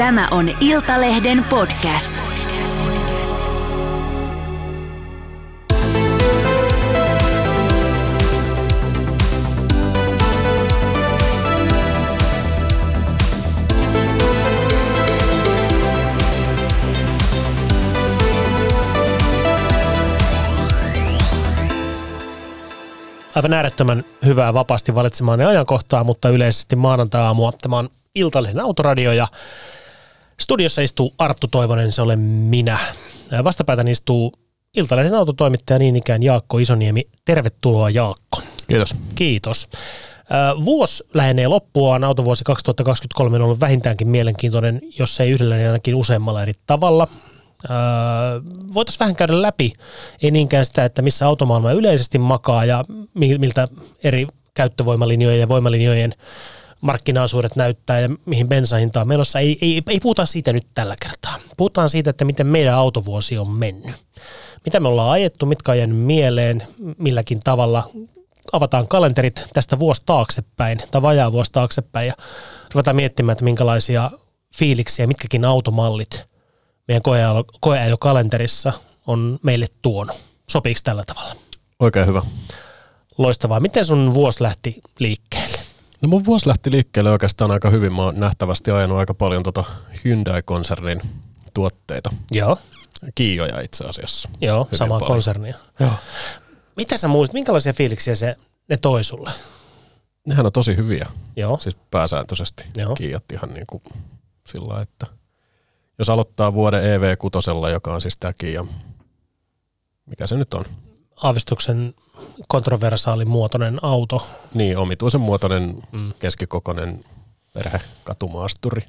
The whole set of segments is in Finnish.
Tämä on Iltalehden podcast. aivan äärettömän hyvää vapaasti valitsemaan ajankohtaa, mutta yleisesti maanantai-aamua. Tämä on Iltalehden autoradio ja studiossa istuu Arttu Toivonen, se olen minä. Vastapäätä istuu Iltalehden autotoimittaja niin ikään Jaakko Isoniemi. Tervetuloa Jaakko. Kiitos. Kiitos. Vuosi lähenee loppuaan. Autovuosi 2023 on ollut vähintäänkin mielenkiintoinen, jos ei yhdellä, niin ainakin useammalla eri tavalla. Voitaisiin vähän käydä läpi, ei niinkään sitä, että missä automaailma yleisesti makaa ja miltä eri käyttövoimalinjojen ja voimalinjojen markkinaosuudet näyttää ja mihin bensahinta on menossa. Ei, ei, ei puhuta siitä nyt tällä kertaa. Puhutaan siitä, että miten meidän autovuosi on mennyt. Mitä me ollaan ajettu, mitkä on jäänyt mieleen, milläkin tavalla. Avataan kalenterit tästä vuosi taaksepäin tai vajaa vuosi taaksepäin ja ruvetaan miettimään, että minkälaisia fiiliksiä mitkäkin automallit meidän koeajokalenterissa on meille tuonut. Sopiiko tällä tavalla? Oikein hyvä. Loistavaa. Miten sun vuosi lähti liikkeelle? No mun vuosi lähti liikkeelle oikeastaan aika hyvin. Mä oon nähtävästi ajanut aika paljon tota Hyundai-konsernin tuotteita. Joo. Kiioja itse asiassa. Joo, hyvin samaa paljon. konsernia. Joo. Mitä sä muistat, minkälaisia fiiliksiä se, ne toi sulle? Nehän on tosi hyviä. Joo. Siis pääsääntöisesti. Joo. Kiiat ihan niin kuin sillä että jos aloittaa vuoden EV6, joka on siis tämä Kia, mikä se nyt on? Aavistuksen kontroversaalin muotoinen auto. Niin, omituisen muotoinen mm. keskikokoinen perhekatumaasturi.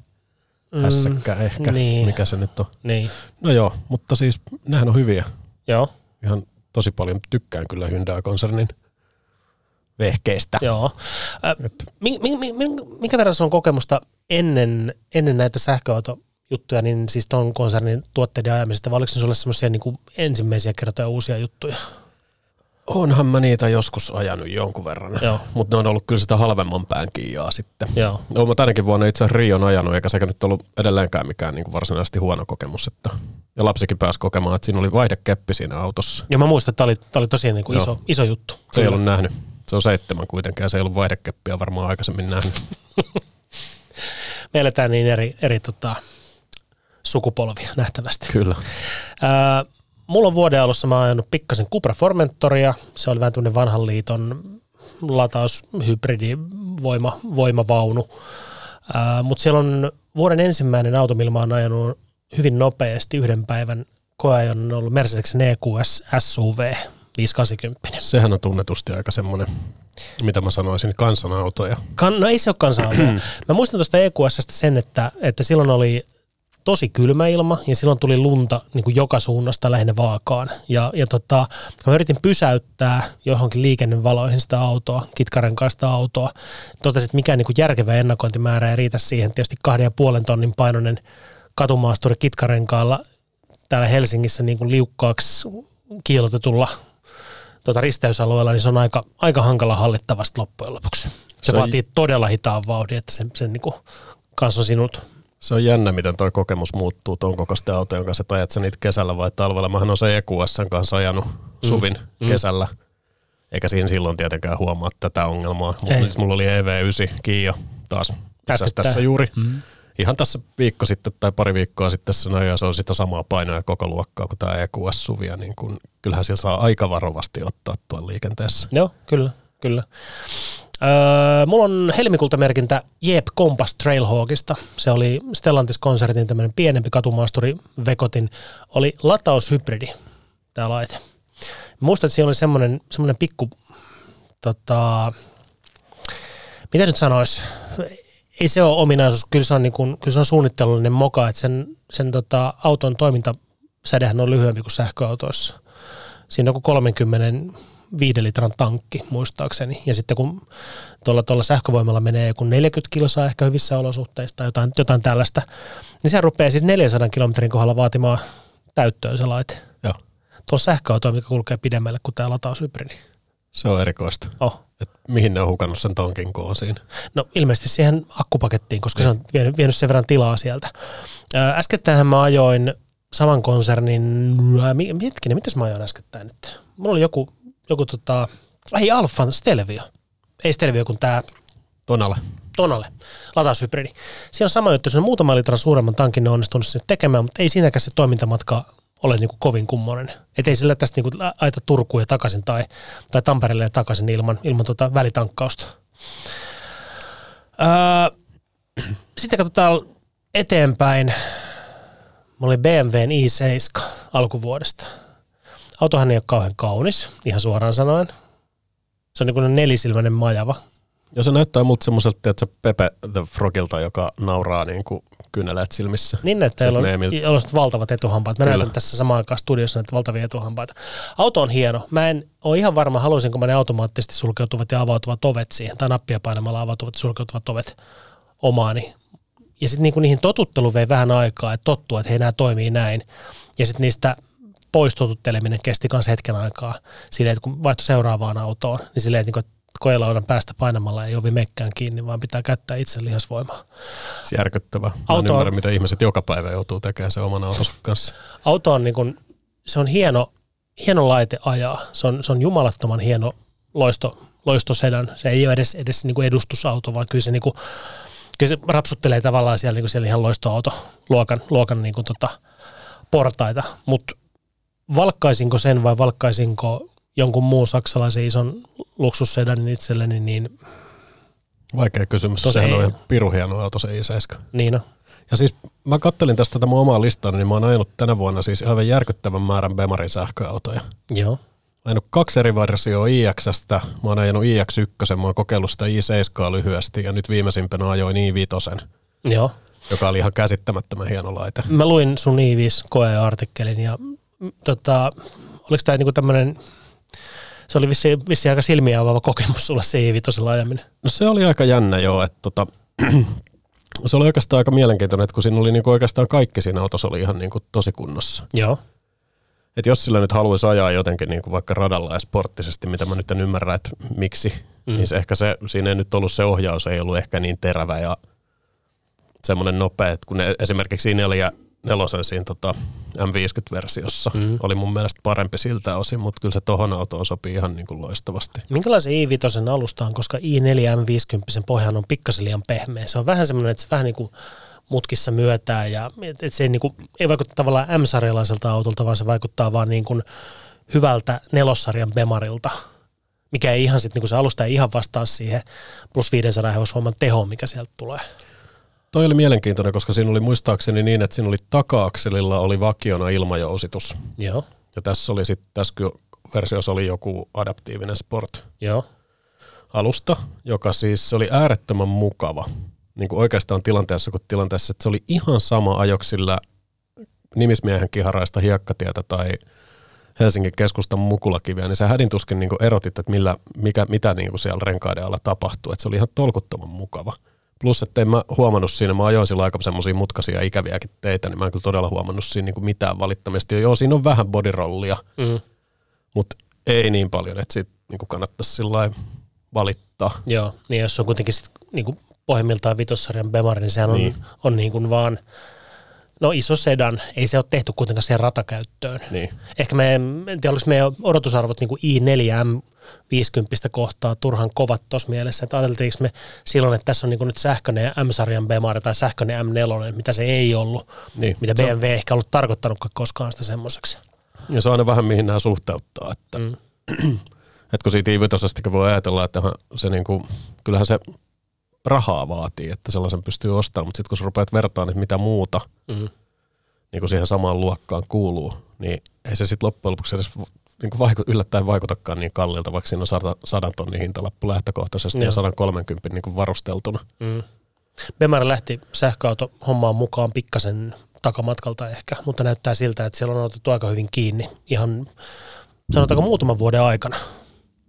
Mm, Hässäkkä ehkä, niin. mikä se nyt on. Niin. No joo, mutta siis nehän on hyviä. Joo. Ihan tosi paljon tykkään kyllä Hyundai-konsernin vehkeistä. Joo. Äh, minkä verran se on kokemusta ennen, ennen näitä sähköautojuttuja, niin siis tuon konsernin tuotteiden ajamisesta, vai oliko se sulle semmoisia niin ensimmäisiä kertoja uusia juttuja? Onhan mä niitä joskus ajanut jonkun verran, mutta ne on ollut kyllä sitä halvemman pään kiiaa sitten. Joo. Olen mä tänäkin vuonna itse asiassa Rion ajanut, eikä sekä nyt ollut edelleenkään mikään niin kuin varsinaisesti huono kokemus. Että, ja lapsikin pääsi kokemaan, että siinä oli vaihdekeppi siinä autossa. Ja mä muistan, että tämä oli, tämä oli tosiaan niin kuin iso, iso juttu. Se ei ollut nähnyt. Se on seitsemän kuitenkin ja se ei ollut vaihdekeppiä varmaan aikaisemmin nähnyt. Me eletään niin eri, eri tota, sukupolvia nähtävästi. Kyllä. Ää, mulla on vuoden alussa mä oon ajanut pikkasen Cupra Formentoria. Se oli vähän tämmöinen vanhan liiton lataushybridi voima, voimavaunu. Mutta siellä on vuoden ensimmäinen auto, millä mä oon ajanut hyvin nopeasti yhden päivän koeajon on ollut Mercedesen EQS SUV 580. Sehän on tunnetusti aika semmoinen, mitä mä sanoisin, kansanautoja. Kan, no ei se ole kansanautoja. mä muistan tuosta EQSstä sen, että, että silloin oli tosi kylmä ilma ja silloin tuli lunta niin kuin joka suunnasta lähinnä vaakaan. Ja, ja tota, kun mä yritin pysäyttää johonkin liikennevaloihin sitä autoa, kitkarenkaista autoa, totesin, että mikään niin kuin järkevä ennakointimäärä ei riitä siihen. Tietysti kahden ja puolen tonnin painoinen katumaasturi kitkarenkaalla täällä Helsingissä niin kuin liukkaaksi kiilotetulla tuota risteysalueella, niin se on aika, aika hankala hallittavasti loppujen lopuksi. Se, se vaatii todella hitaan vauhdin, että se, se niin kuin kanssa on sinut se on jännä, miten tuo kokemus muuttuu tuon kokoisten auto, jonka sä ajat niitä kesällä vai talvella. Mähän on se EQSn kanssa ajanut mm. Suvin mm. kesällä, eikä siinä silloin tietenkään huomaa tätä ongelmaa. Mutta nyt mulla oli EV9 Kia taas tässä, tässä juuri. Mm. Ihan tässä viikko sitten tai pari viikkoa sitten sanoi, ja se on sitä samaa painoa ja koko luokkaa kuin tämä EQS-Suvi. Niin kun, kyllähän siellä saa aika varovasti ottaa tuon liikenteessä. Joo, kyllä, kyllä. Öö, mulla on helmikulta merkintä Jeep Compass Trailhawkista. Se oli Stellantis-konsertin tämmöinen pienempi katumaasturi Vekotin. Oli lataushybridi tämä laite. Muistan, että siinä oli semmoinen, semmoinen pikku, tota, mitä nyt sanois, ei se ole ominaisuus, kyllä se on, niin kuin, kyllä se on suunnittelullinen moka, että sen, sen tota, auton toimintasädehän on lyhyempi kuin sähköautoissa. Siinä on kuin 30 viiden litran tankki muistaakseni. Ja sitten kun tuolla, tuolla sähkövoimalla menee joku 40 kilsaa ehkä hyvissä olosuhteissa tai jotain, jotain tällaista, niin se rupeaa siis 400 kilometrin kohdalla vaatimaan täyttöön se laite. Joo. Tuolla sähköauto, mikä kulkee pidemmälle kuin tämä lataushybridi. Se on erikoista. Oh. Et mihin ne on hukannut sen tonkin koon siinä? No ilmeisesti siihen akkupakettiin, koska se on vienyt, vienyt sen verran tilaa sieltä. Äskettäinhän mä ajoin saman konsernin, hetkinen, mitäs mä ajoin äskettäin nyt? Mulla oli joku, joku tota, ei Alfan Stelvio. Ei Stelvio kuin tää Tonale. Tonale, lataushybridi. Siinä on sama juttu, se on muutama litran suuremman tankin ne on onnistunut sinne tekemään, mutta ei siinäkään se toimintamatka ole niin kuin kovin kummonen. Et ei sillä tästä niin kuin aita Turkuun ja takaisin tai, tai Tampereelle ja takaisin ilman, ilman tota välitankkausta. Öö, sitten katsotaan eteenpäin. Mulla oli BMWn i7 alkuvuodesta. Autohan ei ole kauhean kaunis, ihan suoraan sanoen. Se on niin kuin nelisilmäinen majava. Ja se näyttää multa semmoiselta, että se Pepe the Frogilta, joka nauraa niin kuin kyyneleet silmissä. Niin näyttää, jolla on, on valtavat etuhampaat. Mä Kyllä. näytän tässä samaan aikaan studiossa näitä valtavia etuhampaita. Auto on hieno. Mä en ole ihan varma, haluaisinko mä ne automaattisesti sulkeutuvat ja avautuvat ovet siihen, tai nappia painamalla avautuvat ja sulkeutuvat ovet omaani. Ja sitten niinku niihin totuttelu vei vähän aikaa, että tottua, että hei, nämä toimii näin. Ja sitten niistä pois totutteleminen kesti myös hetken aikaa. Silleen, että kun vaihtoi seuraavaan autoon, niin silleen, että että koelaudan päästä painamalla ei ovi mekkään kiinni, vaan pitää käyttää itse lihasvoimaa. Se järkyttävä. En Auto on- ymmärrä, mitä ihmiset joka päivä joutuu tekemään sen oman autonsa kanssa. auto on, niin kuin, se on hieno, hieno laite ajaa. Se on, se on jumalattoman hieno loisto, loistosedan. Se ei ole edes, edes niin kuin edustusauto, vaan kyllä se, niin kuin, kyllä se rapsuttelee tavallaan siellä, niin kuin siellä ihan loistoauto luokan, luokan niin kuin tota, portaita. Mutta valkkaisinko sen vai valkkaisinko jonkun muun saksalaisen ison luksussedanin itselleni, niin, Vaikea kysymys. Tosi Sehän ei. on ihan piru hieno auto se i7. niin on. Ja siis mä kattelin tästä tätä mun omaa listaa, niin mä oon ajanut tänä vuonna siis aivan järkyttävän määrän Bemarin sähköautoja. Joo. Ajanut kaksi eri versioa iX-stä. Mä oon ajanut iX1, mä oon kokeillut sitä i7 lyhyesti ja nyt viimeisimpänä ajoin i5, Joo. joka oli ihan käsittämättömän hieno laite. Mä luin sun i5 koeartikkelin ja tota, oliko tämä niinku tämmöinen, se oli vissi, vissi aika silmiä avaava kokemus sulla se i5 ajaminen. No se oli aika jännä joo, että tota, se oli oikeastaan aika mielenkiintoinen, että kun siinä oli niinku oikeastaan kaikki siinä autossa oli ihan niinku tosi kunnossa. Joo. Et jos sillä nyt haluaisi ajaa jotenkin niinku vaikka radalla ja sporttisesti, mitä mä nyt en ymmärrä, että miksi, mm. niin se ehkä se, siinä ei nyt ollut se ohjaus, ei ollut ehkä niin terävä ja semmoinen nopea, että kun ne, esimerkiksi neljä nelosen siinä tota M50-versiossa mm. oli mun mielestä parempi siltä osin, mutta kyllä se tohon autoon sopii ihan niin kuin loistavasti. Minkälaisen i5 alusta on, koska i4 M50 pohjan on pikkasen liian pehmeä. Se on vähän semmoinen, että se vähän niin kuin mutkissa myötää ja et, et se ei, niin kuin, ei vaikuta tavallaan M-sarjalaiselta autolta, vaan se vaikuttaa vaan niin kuin hyvältä nelossarjan Bemarilta, mikä ei ihan sitten, niin se alusta ei ihan vastaa siihen plus 500 hevosvoiman tehoon, mikä sieltä tulee. Toi oli mielenkiintoinen, koska siinä oli muistaakseni niin, että siinä oli taka-akselilla oli vakiona ilmajousitus. Joo, Ja tässä oli sitten, tässä versiossa oli joku adaptiivinen sport joo, alusta, joka siis oli äärettömän mukava. Niin kuin oikeastaan tilanteessa kuin tilanteessa, että se oli ihan sama ajoksilla nimismiehen kiharaista hiekkatietä tai Helsingin keskustan mukulakiviä, niin sä hädintuskin niin kuin erotit, että millä, mikä, mitä niin kuin siellä renkaiden alla tapahtuu. Että se oli ihan tolkuttoman mukava. Plus, että en mä huomannut siinä, mä ajoin sillä aika semmoisia mutkaisia ikäviäkin teitä, niin mä en kyllä todella huomannut siinä niin kuin mitään valittamista. Joo, siinä on vähän bodyrollia, mm, mutta ei niin paljon, että siitä niin kuin kannattaisi sillä valittaa. joo. Niin jos on kuitenkin sit, niin kuin pohjimmiltaan vitossarjan Bemari, niin sehän on, niin. on niin kuin vaan, no iso sedan, ei se ole tehty kuitenkaan siihen ratakäyttöön. Niin. Ehkä me, en tiedä, oliko meidän odotusarvot niin kuin i4 M50 kohtaa turhan kovat tuossa mielessä, että ajateltiinko me silloin, että tässä on niin kuin nyt sähköinen M-sarjan Bemari tai sähköinen M4, mitä se ei ollut, Niin. mitä on- BMW ei ehkä ollut tarkoittanutkaan koskaan sitä semmoiseksi. Ja se on aina vähän mihin nämä suhteuttaa, että, Mm. että kun siitä i voi ajatella, että se niinku, kyllähän se rahaa vaatii, että sellaisen pystyy ostamaan, mutta sitten kun sä rupeat vertaan, että mitä muuta Mm. niin kuin siihen samaan luokkaan kuuluu, niin ei se sitten loppujen lopuksi edes niin kuin vaiku, yllättäen vaikutakaan niin kalliilta, vaikka siinä on sada, sadan tonnin hintalappu lähtökohtaisesti Joo. ja 130 niin kuin varusteltuna. Mm. Bemari lähti sähköauto hommaan mukaan pikkasen takamatkalta ehkä, mutta näyttää siltä, että siellä on otettu aika hyvin kiinni ihan sanotaanko muutaman vuoden aikana.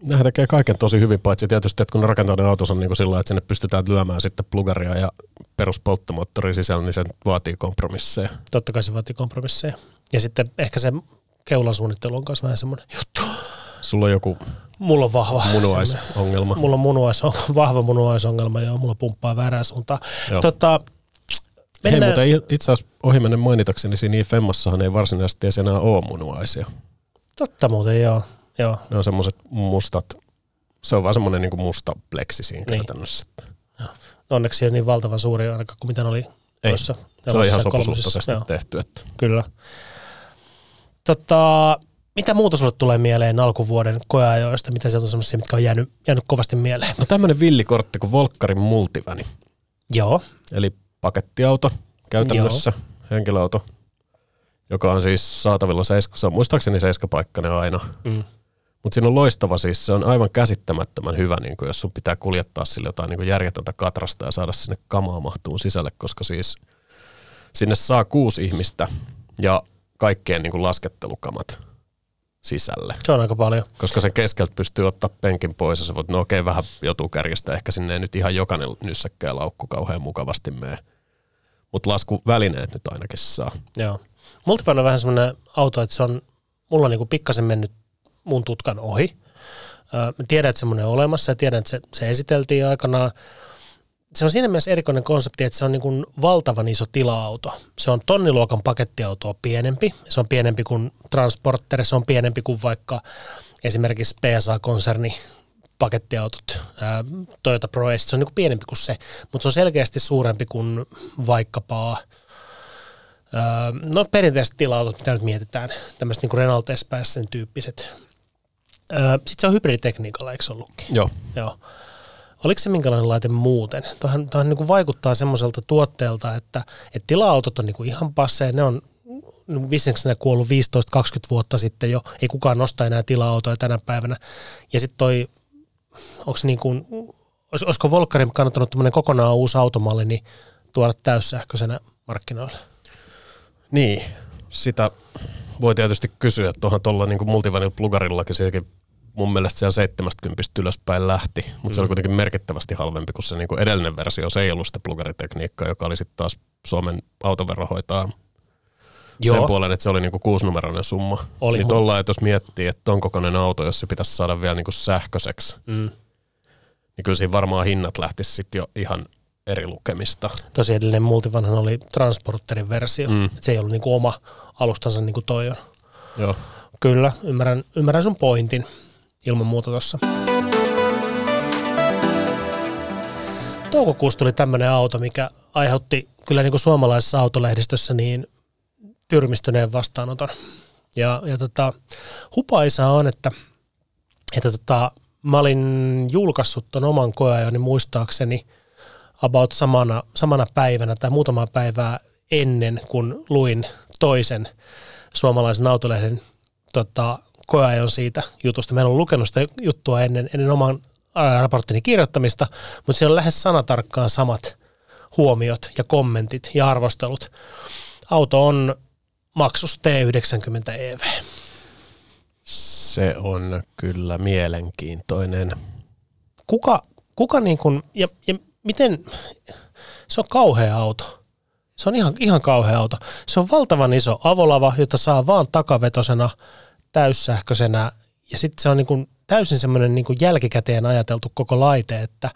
Nehän tekee kaiken tosi hyvin, paitsi tietysti, että kun ne rakentaa ne autonsa niin kuin sillä että sinne pystytään lyömään sitten plugaria ja peruspolttomoottori sisällä, niin se vaatii kompromisseja. Totta kai se vaatii kompromisseja. Ja sitten ehkä se keulan suunnittelu on myös vähän semmoinen juttu. Sulla on joku Mulla on vahva. munuaisongelma. Mulla on munuais, vahva munuaisongelma, joo. Mulla pumppaa väärään suuntaan. Joo. Tota, Hei, mennään, mutta i- itse asiassa ohimennen mainitakseni siinä Femmassahan ei varsinaisesti enää ole munuaisia. totta muuten, joo. Joo. Ne on semmoiset mustat, se on vaan semmoinen niin musta pleksi siinä Niin. käytännössä. Onneksi ei ole niin valtavan suuri ainakaan kuin mitä ne oli Ei. noissa Se on ihan sopusuhtaisesti Joo, tehty. Että. Kyllä. Tota, mitä muuta sulle tulee mieleen alkuvuoden koeajoista? Mitä sieltä on semmoisia, mitkä on jäänyt, jäänyt kovasti mieleen? No tämmöinen villikortti kuin Volkkarin multiväni, Joo, eli pakettiauto käytännössä, henkilöauto, joka on siis saatavilla, seiska, se on muistaakseni seiskapaikkainen aina. Mm. Mutta siinä on loistava siis, se on aivan käsittämättömän hyvä, niin jos sun pitää kuljettaa sille jotain niin järjetöntä katrasta ja saada sinne kamaa mahtuun sisälle, koska siis sinne saa kuusi ihmistä ja kaikkeen niin laskettelukamat sisälle. se on aika paljon. Koska sen keskeltä pystyy ottaa penkin pois ja sä voit, no okei, vähän joutuu kärjestä, ehkä sinne ei nyt ihan jokainen nyssäkkä ja laukku kauhean mukavasti mene. Mutta laskuvälineet nyt ainakin saa. Joo. Multivan on vähän semmoinen auto, että se on, mulla on niinku pikkasen mennyt mun tutkan ohi. Mä tiedän, että semmoinen on olemassa ja tiedän, että se, se esiteltiin aikanaan. Se on siinä mielessä erikoinen konsepti, että se on niin valtavan iso tila-auto. Se on tonniluokan pakettiautoa pienempi. Se on pienempi kuin Transporter, se on pienempi kuin vaikka esimerkiksi PSA-konserni pakettiautot, Toyota Pro se on niin pienempi kuin se, mutta se on selkeästi suurempi kuin vaikkapa no perinteiset tila-autot, mitä nyt mietitään, tämmöiset niin Renault Espace tyyppiset. Sitten se on hybriditekniikalla, eikö se ollutkin? Joo. Joo. Oliko se minkälainen laite muuten? Tähän, tähän niin vaikuttaa semmoiselta tuotteelta, että, että tila-autot on niin kuin ihan passeen, ne on vissinkö ne kuollut 15-20 vuotta sitten jo, ei kukaan nosta enää tila-autoja tänä päivänä. Ja sitten toi, onko niin kuin, olis, olisiko Volkkarin kannattanut tämmöinen kokonaan uusi automalli, niin tuoda täyssähköisenä markkinoille? Niin, sitä voi tietysti kysyä, että tuohon tuolla niin multivanil plugarillakin sekin mun mielestä siellä 70 ylöspäin lähti, mutta mm. se oli kuitenkin merkittävästi halvempi kuin se niin kuin edellinen versio. Se ei ollut sitä plugaritekniikkaa, joka oli sitten taas Suomen autovero hoitaa Joo. sen puolen, että se oli niinku kuusinumeroinen summa. Oli niin tuolla, että jos miettii, että ton kokoinen auto, jos se pitäisi saada vielä niinku sähköiseksi, Mm. niin kyllä siinä varmaan hinnat lähtisi sitten jo ihan eri lukemista. Tosi edellinen multivanhan oli Transporterin versio. Mm. Mm. Se ei ollut niinku oma alustansa niin kuin toi on. Joo. Kyllä, ymmärrän, ymmärrän sun pointin ilman muuta tuossa. Toukokuussa tuli tämmöinen auto, mikä aiheutti kyllä niin kuin suomalaisessa autolehdistössä niin tyrmistyneen vastaanoton. Ja, ja tota, hupaisaa on, että, että tota, mä olin julkaissut ton oman koeajoni muistaakseni about samana, samana päivänä tai muutamaa päivää ennen, kun luin toisen suomalaisen autolehden tota, koeajon siitä jutusta. Mä en ollut lukenut sitä juttua ennen, ennen oman raporttini kirjoittamista, mutta siellä on lähes sanatarkkaan samat huomiot ja kommentit ja arvostelut. Auto on maksus T90 EV. Se on kyllä mielenkiintoinen. Kuka, kuka niin kuin, ja, ja miten, se on kauhea auto. Se on ihan, ihan kauhea auto. Se on valtavan iso avolava, jota saa vaan takavetosena, täyssähköisenä, ja sitten se on niin kuin täysin semmoinen niin kuin jälkikäteen ajateltu koko laite, että,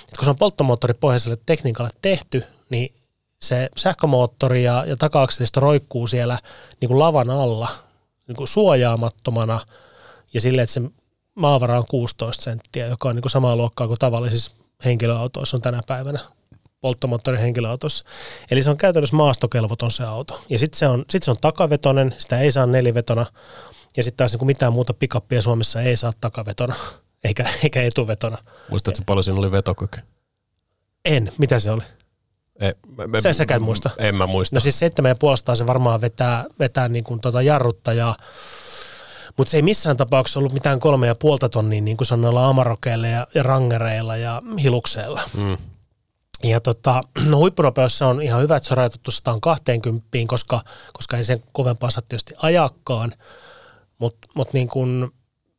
että kun se on polttomoottoripohjaiselle tekniikalle tehty, niin se sähkömoottori ja, ja taka-akselisto roikkuu siellä niin kuin lavan alla niin kuin suojaamattomana ja silleen, että se maavara on 16 senttiä, joka on niin kuin samaa luokkaa kuin tavallisissa henkilöautoissa on tänä päivänä polttomoottorin henkilöautossa. Eli se on käytännössä maastokelvoton se auto. Ja sitten se, on, sit se on takavetonen, sitä ei saa nelivetona. Ja sitten taas niin mitään muuta pikappia Suomessa ei saa takavetona, eikä, eikä etuvetona. Muistatko paljon siinä oli vetokyky? En, mitä se oli? Ei, me, Sä- säkään muista. En mä muista. No siis seitsemän puolestaan se varmaan vetää, vetää niin kuin tota jarruttajaa, mutta se ei missään tapauksessa ollut mitään kolme ja puolta tonnia niin kuin se on noilla amarokeilla ja, ja rangereilla ja hilukseilla. Mm. Ja tota, no huippunopeus se on ihan hyvä, että se on rajoitettu 120, koska, koska ei sen kovempaa saa tietysti ajakkaan. Mutta mut niin kun,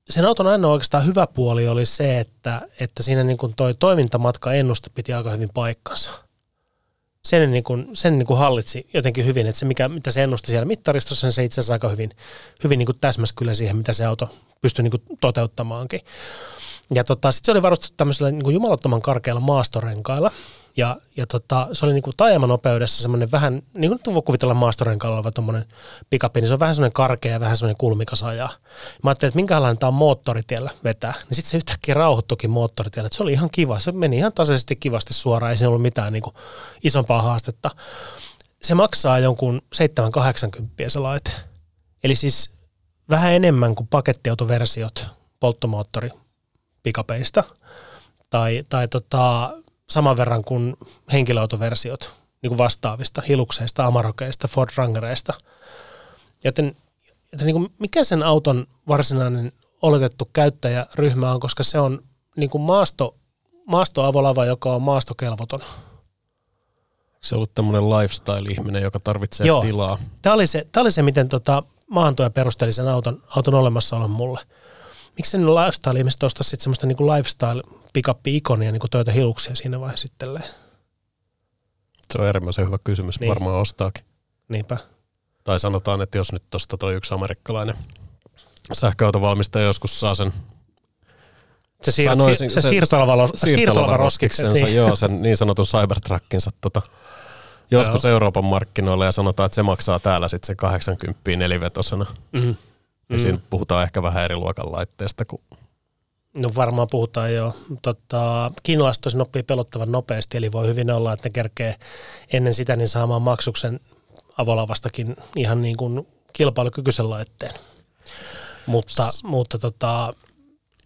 sen auton ainoa oikeastaan hyvä puoli oli se, että, että siinä niin kun toi toimintamatka ennuste piti aika hyvin paikkansa. sen, niin kuin, sen niin kuin hallitsi jotenkin hyvin, että se mikä, mitä se ennusti siellä mittaristossa, niin se itse asiassa aika hyvin, hyvin niin täsmäsi kyllä siihen, mitä se auto pystyi niin kuin toteuttamaankin. Ja tota, sitten se oli varustettu tämmöisellä niin jumalattoman karkealla maastorenkailla, ja, ja tota, se oli niin kuin taajamanopeudessa semmoinen vähän, niin kuin voi kuvitella maastorenkaalla oleva tuommoinen pikappi, niin se on vähän semmoinen karkea ja vähän semmoinen kulmikas ajaa. Mä ajattelin, että minkälainen tämä on moottoritiellä vetää. Niin sitten se yhtäkkiä rauhoittukin moottoritiellä. Että se oli ihan kiva. Se meni ihan tasaisesti kivasti suoraan. Ei siinä ollut mitään niin kuin isompaa haastetta. Se maksaa jonkun 780 se laite. Eli siis vähän enemmän kuin pakettiautoversiot polttomoottori pikapeista. Tai, tai tota, saman verran kuin henkilöautoversiot niin kuin vastaavista hilukseista, amarokeista, Ford Rangereista. Joten, joten niin kuin mikä sen auton varsinainen oletettu käyttäjäryhmä on, koska se on niin kuin maasto, maastoavolava, joka on maastokelvoton. Se on ollut tämmöinen lifestyle-ihminen, joka tarvitsee Joo. tilaa. Tämä oli se, tämä oli se miten tota, maahantoja perusteli sen auton, auton olemassaolon mulle. Miksi sen lifestyle-ihmiset ostaisi sitten semmoista niin kuin lifestyle pikappi-ikonia niin Toyota Hiluksia siinä vaiheessa sitten? Se on äärimmäisen hyvä kysymys. Niin. Varmaan ostaakin. Niinpä. Tai sanotaan, että jos nyt tuosta toi yksi amerikkalainen sähköautovalmistaja joskus saa sen se, siir- sanoisin, se, se siirtolavaroskiksensa, niin. joo, sen niin sanotun Cybertruckinsa tota, joskus joo. Euroopan markkinoilla ja sanotaan, että se maksaa täällä sitten se 80 nelivetosena. Mm-hmm. Ja mm. siinä puhutaan ehkä vähän eri luokan laitteesta kuin No varmaan puhutaan jo. Tota, kiinalaiset tosin oppii pelottavan nopeasti, eli voi hyvin olla, että ne kerkee ennen sitä niin saamaan maksuksen avolavastakin ihan niin kuin kilpailukykyisen laitteen. Mutta, mutta tota,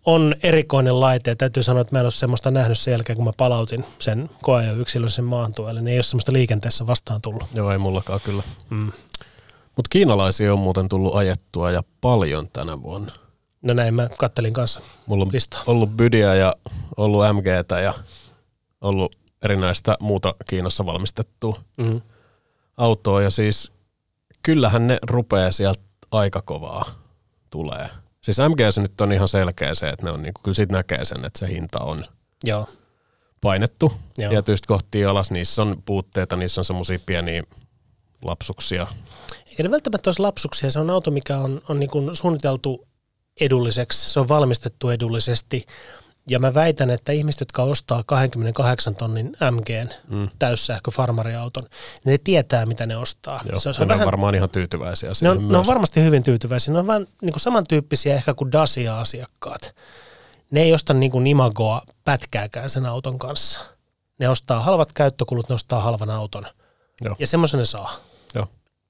on erikoinen laite. Täytyy sanoa, että mä en ole semmoista nähnyt sen jälkeen, kun mä palautin sen koe yksilöllisen maantuelle. Niin ei ole semmoista liikenteessä vastaan tullut. Joo, ei mullakaan kyllä. Mm. Mutta kiinalaisia on muuten tullut ajettua ja paljon tänä vuonna. No näin mä kattelin kanssa Mulla on listaa. ollut Bydiä ja ollut MGtä ja ollut erinäistä muuta Kiinassa valmistettua mm-hmm. autoa. Ja siis kyllähän ne rupeaa sieltä aika kovaa tulee. Siis MG se nyt on ihan selkeä se, että ne on, niin kyllä siitä näkee sen, että se hinta on Joo. painettu. Joo. Tietysti kohti alas, niissä on puutteita, niissä on semmoisia pieniä lapsuksia. Eikä ne välttämättä olisi lapsuksia, se on auto, mikä on, on niin kuin suunniteltu edulliseksi, se on valmistettu edullisesti. Ja mä väitän, että ihmiset, jotka ostaa 28 tonnin MGn mm. täyssähköfarmariauton, niin ne tietää, mitä ne ostaa. Joo, se, se on vähän, varmaan ihan tyytyväisiä ne on, ne on varmasti hyvin tyytyväisiä. Ne on vähän niin kuin samantyyppisiä ehkä kuin Dacia-asiakkaat. Ne ei osta niin kuin imagoa pätkääkään sen auton kanssa. Ne ostaa halvat käyttökulut, ne ostaa halvan auton. Joo. Ja semmoisen ne saa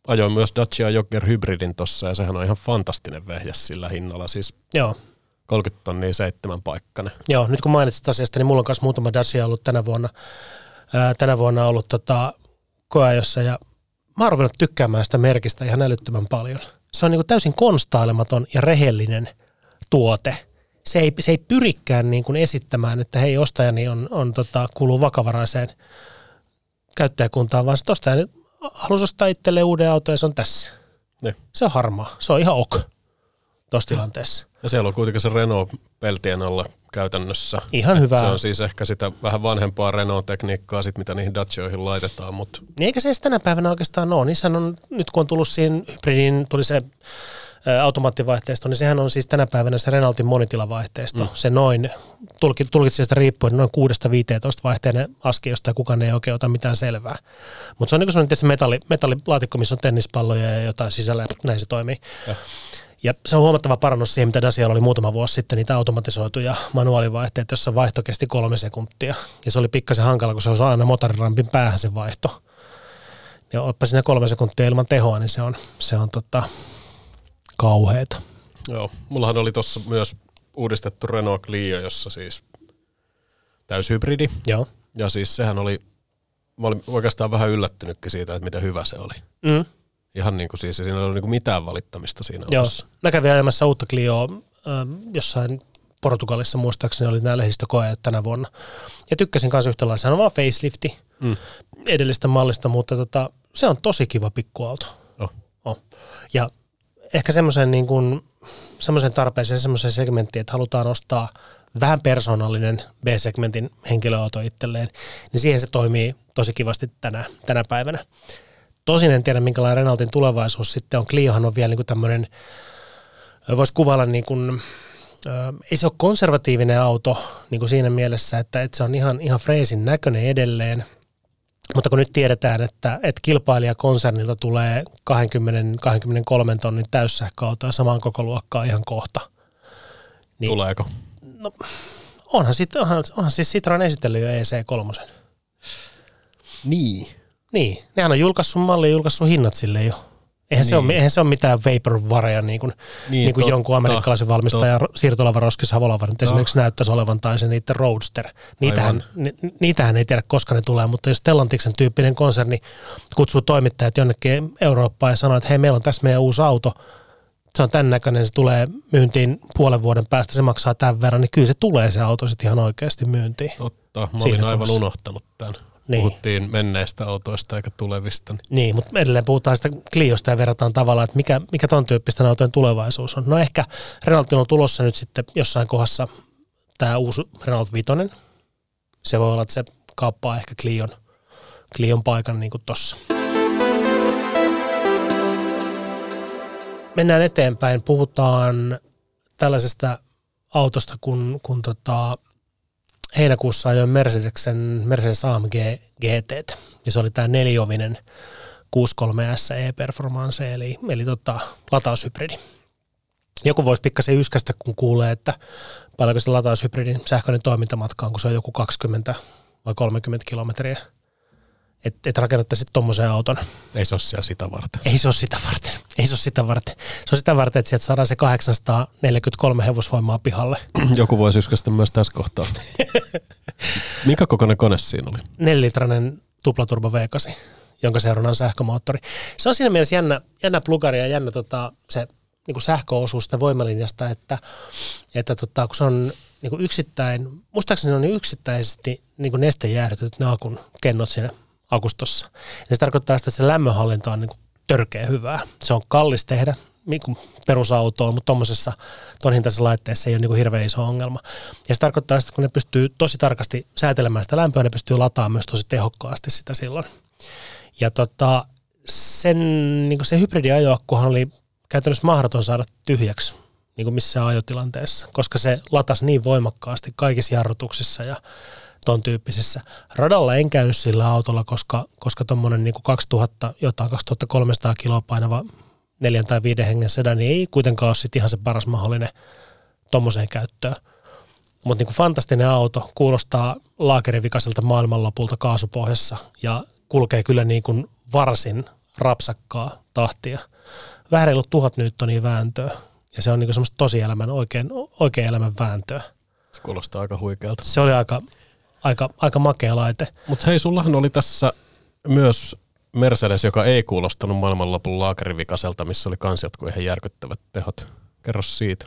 ajoin myös Dacia Jogger Hybridin tossa ja sehän on ihan fantastinen vehjä sillä hinnalla. Siis Joo. 30 tonnia seitsemän paikkainen. Joo, nyt kun mainitsit asiasta, niin mulla on myös muutama Dacia ollut tänä vuonna, ää, tänä vuonna ollut tota, koeajossa ja mä oon ruvennut tykkäämään sitä merkistä ihan älyttömän paljon. Se on niin kuin täysin konstailematon ja rehellinen tuote. Se ei, se ei pyrikään niin kuin esittämään, että hei ostajani on, on tota, kuuluu vakavaraiseen käyttäjäkuntaan, vaan se ostaja halusi ostaa itselleen uuden auton ja se on tässä. Ne. Se on harmaa. Se on ihan ok tuossa tilanteessa. Ja siellä on kuitenkin se Renault peltien alla käytännössä. Ihan hyvä. Se on siis ehkä sitä vähän vanhempaa Renault-tekniikkaa, sit, mitä niihin Daciaoihin laitetaan. Mutta... Niin eikä se edes tänä päivänä oikeastaan ole. Niissähän on, nyt kun on tullut siihen hybridiin, tuli se automaattivaihteisto, niin sehän on siis tänä päivänä se Renaultin monitilavaihteisto. Mm. Se noin, tulkitsi sitä riippuen, noin 6-15 vaihteinen aski, josta kukaan ei oikein ota mitään selvää. Mutta se on niin kuin se metalli, metallilaatikko, missä on tennispalloja ja jotain sisällä, näin se toimii. Ja. Ja se on huomattava parannus siihen, mitä Dacialla oli muutama vuosi sitten, niitä automatisoituja manuaalivaihteita, jossa vaihto kesti kolme sekuntia. Ja se oli pikkasen hankala, kun se on aina motorirampin päähän se vaihto. Ja oppa sinne kolme sekuntia ilman tehoa, niin se on, se on tota, kauheeta. Joo, mullahan oli tuossa myös uudistettu Renault Clio, jossa siis täyshybridi. Joo. Ja siis sehän oli, mä olin oikeastaan vähän yllättynytkin siitä, että miten hyvä se oli. Mm. Ihan niin kuin siis, siinä ei ollut niin kuin mitään valittamista siinä Joo. Osassa. Mä kävin ajamassa uutta Clioa äh, jossain Portugalissa muistaakseni oli nämä lehdistökoeet tänä vuonna. Ja tykkäsin kanssa yhtä lailla. Sehän on vaan facelifti mm. edellistä mallista, mutta tota, se on tosi kiva pikkuauto. Oh. Oh. Ja ehkä semmoisen niin kuin, semmoisen tarpeeseen, semmoisen segmenttiin, että halutaan ostaa vähän persoonallinen B-segmentin henkilöauto itselleen, niin siihen se toimii tosi kivasti tänä, tänä päivänä. Tosin en tiedä, minkälainen Renaultin tulevaisuus sitten on. Cliohan on vielä niin kuin tämmöinen, voisi kuvailla niin kuin, ei se ole konservatiivinen auto niin kuin siinä mielessä, että, että se on ihan, ihan freesin näköinen edelleen, mutta kun nyt tiedetään, että, että kilpailijakonsernilta tulee 20-23 tonnin täyssähköauto ja samaan koko luokkaa ihan kohta. Niin, Tuleeko? No, onhan, sit, onhan, onhan siis Citroen esitellyt jo EC3. Niin. Niin, nehän on julkaissut malli ja julkaissut hinnat sille jo. Eihän, niin. se ole, eihän se ole mitään vaporvareja niin kuin, niin, niin kuin totta, jonkun amerikkalaisen valmistajan siirtolavaroskissa Havolavan no. esimerkiksi näyttäisi olevan, tai se niiden Roadster. Niitähän, ni, niitähän ei tiedä, koska ne tulee, mutta jos Stellantiksen tyyppinen konserni kutsuu toimittajat jonnekin Eurooppaan ja sanoo, että hei, meillä on tässä meidän uusi auto, se on tämän näköinen, se tulee myyntiin puolen vuoden päästä, se maksaa tämän verran, niin kyllä se tulee se auto sitten ihan oikeasti myyntiin. Totta, mä olin aivan unohtanut tämän. Niin. Puhuttiin menneistä autoista eikä tulevista. Niin. niin, mutta edelleen puhutaan sitä Cliosta ja verrataan tavallaan, että mikä, mikä ton tyyppisten autojen tulevaisuus on. No ehkä Renault on tulossa nyt sitten jossain kohdassa tämä uusi Renault Vitoinen. Se voi olla, että se kaappaa ehkä Clion, Clion paikan niin kuin tossa. Mennään eteenpäin. Puhutaan tällaisesta autosta kun, kun tota, heinäkuussa ajoin Mercedesen Mercedes AMG GT, ja se oli tämä neliovinen 63S e-performance, eli, eli tota, lataushybridi. Joku voisi pikkasen yskästä, kun kuulee, että paljonko se lataushybridin sähköinen toimintamatka on, kun se on joku 20 vai 30 kilometriä – että et rakennettaisiin tuommoisen auton. Ei se ole siellä sitä varten. Ei se ole sitä varten. Ei se ole sitä varten. Se on sitä varten, että sieltä saadaan se 843 hevosvoimaa pihalle. Joku voisi yskästä myös tässä kohtaa. Minkä kokoinen kone siinä oli? Nelilitrainen tuplaturbo V8, jonka seurana on sähkömoottori. Se on siinä mielessä jännä, jännä plugari ja jännä tota, se niin kuin sähköosuus sitä voimalinjasta, että, että tota, kun se on niin kuin yksittäin, muistaakseni on niin yksittäisesti niin kuin nestejäähdytetyt ne akun kennot siinä akustossa. Ja se tarkoittaa sitä, että se lämmönhallinta on niin törkeä hyvää. Se on kallis tehdä niin perusautoon, mutta tuommoisessa ton hintaisessa laitteessa ei ole niin hirveän iso ongelma. Ja se tarkoittaa sitä, että kun ne pystyy tosi tarkasti säätelemään sitä lämpöä, ne pystyy lataamaan myös tosi tehokkaasti sitä silloin. Ja tota, sen, niin se hybridiajoakkuhan oli käytännössä mahdoton saada tyhjäksi niin kuin missään ajotilanteessa, koska se latasi niin voimakkaasti kaikissa jarrutuksissa ja ton tyyppisissä. Radalla en käynyt sillä autolla, koska, koska tuommoinen niin 2000, jotain 2300 kiloa painava neljän tai viiden hengen sedani ei kuitenkaan ole sit ihan se paras mahdollinen tuommoiseen käyttöön. Mutta niin fantastinen auto, kuulostaa laakerivikaiselta maailmanlopulta kaasupohjassa ja kulkee kyllä niin kuin varsin rapsakkaa tahtia. Vähän reilu tuhat newtonia vääntöä ja se on niin semmoista tosielämän oikein, oikein elämän vääntöä. Se kuulostaa aika huikealta. Se oli aika, aika, aika makea laite. Mutta hei, sullahan oli tässä myös Mercedes, joka ei kuulostanut maailmanlopun laakerivikaselta, missä oli kans jotkut ihan järkyttävät tehot. Kerro siitä.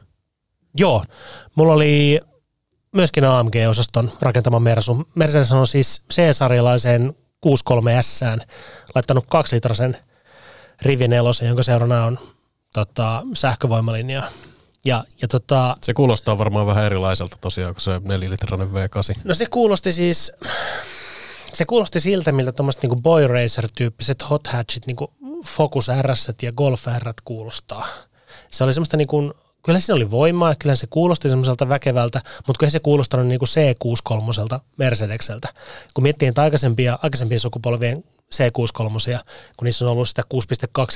Joo, mulla oli myöskin AMG-osaston rakentama Mersu. Mercedes on siis C-sarjalaiseen 63S laittanut kaksilitrasen rivinelosen, jonka seurana on tota, sähkövoimalinja ja, ja tota, se kuulostaa varmaan vähän erilaiselta tosiaan kuin se 4-litrainen V8. No se kuulosti siis, se kuulosti siltä, miltä tuommoiset niinku Boy Racer-tyyppiset hot hatchit, niinku Focus R ja Golf R kuulostaa. Se oli semmoista niinku, kyllä siinä oli voimaa, kyllä se kuulosti semmoiselta väkevältä, mutta kyllä se kuulostanut niinku C63 Mercedekseltä. Kun miettii että aikaisempia, aikaisempien sukupolvien C63, kun niissä on ollut sitä 6,2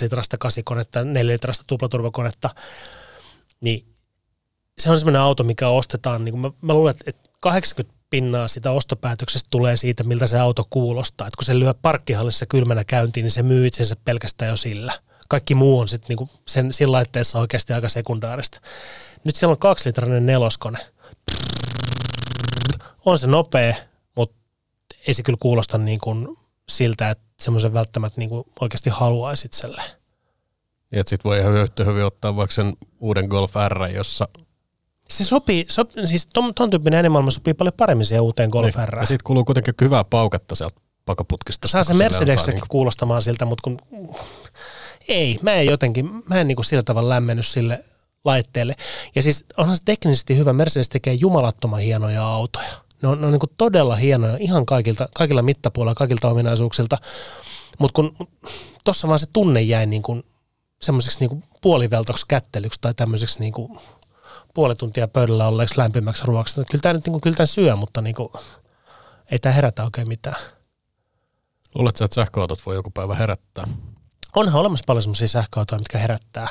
litrasta kasikonetta, 4 litrasta tuplaturvakonetta, niin se on semmoinen auto, mikä ostetaan, niin mä, mä luulen, että 80 pinnaa sitä ostopäätöksestä tulee siitä, miltä se auto kuulostaa. Et kun se lyö parkkihallissa kylmänä käyntiin, niin se myy itsensä pelkästään jo sillä. Kaikki muu on sitten niinku sen, siinä laitteessa oikeasti aika sekundaarista. Nyt siellä on kaksilitrainen neloskone. On se nopea, mutta ei se kyllä kuulosta niin kuin siltä, että semmoisen välttämättä niin kuin oikeasti haluaisi itselleen. Niin, että sit voi ihan yhtä hyvin ottaa vaikka sen uuden Golf R, jossa se sopii, sop, siis ton, ton tyyppinen äänemaailma sopii paljon paremmin siihen uuteen Golf niin. R. Ja sitten kuuluu kuitenkin hyvää pauketta sieltä pakaputkista. Saa se Mercedes niin kuulostamaan siltä, mutta kun ei, mä en jotenkin, mä en niinku sillä tavalla lämmennyt sille laitteelle. Ja siis onhan se teknisesti hyvä. Mercedes tekee jumalattoman hienoja autoja. Ne on, ne on niin todella hienoja ihan kaikilta, kaikilla mittapuolilla, kaikilta ominaisuuksilta. Mutta kun tuossa vaan se tunne jäi niin kuin semmoiseksi niin puoliveltoksi kättelyksi tai tämmöiseksi niin kuin puoli tuntia pöydällä olleeksi lämpimäksi ruoaksi. Kyllä tämä nyt niin kuin, kyllä tämän syö, mutta niin kuin, ei tämä herätä oikein mitään. Luuletko, että sähköautot voi joku päivä herättää? Onhan olemassa paljon semmoisia sähköautoja, mitkä herättää,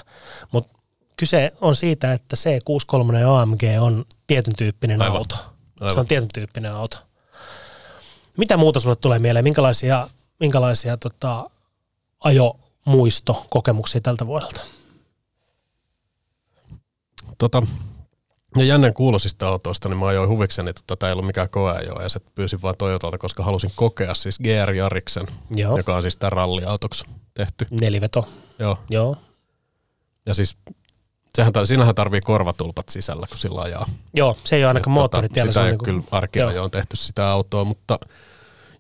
mutta kyse on siitä, että C63 AMG on tietyn tyyppinen Aivan. auto. Aivan. Se on tietyn tyyppinen auto. Mitä muuta sulle tulee mieleen? Minkälaisia, minkälaisia tota, ajomuistokokemuksia tältä vuodelta? Tota, ja jännän kuulosista autoista, niin mä ajoin huvikseni, että tämä ei ollut mikään koeajo, ja se pyysin vaan Toyotalta, koska halusin kokea siis GR Jariksen, Joo. joka on siis tämä ralliautoksi tehty. Neliveto. Joo. Joo. Ja siis sehän, siinähän tarvii korvatulpat sisällä, kun sillä ajaa. Joo, se ei ole ainakaan moottoritiellä. Tota, sitä ei niin kuin... kyllä on tehty sitä autoa, mutta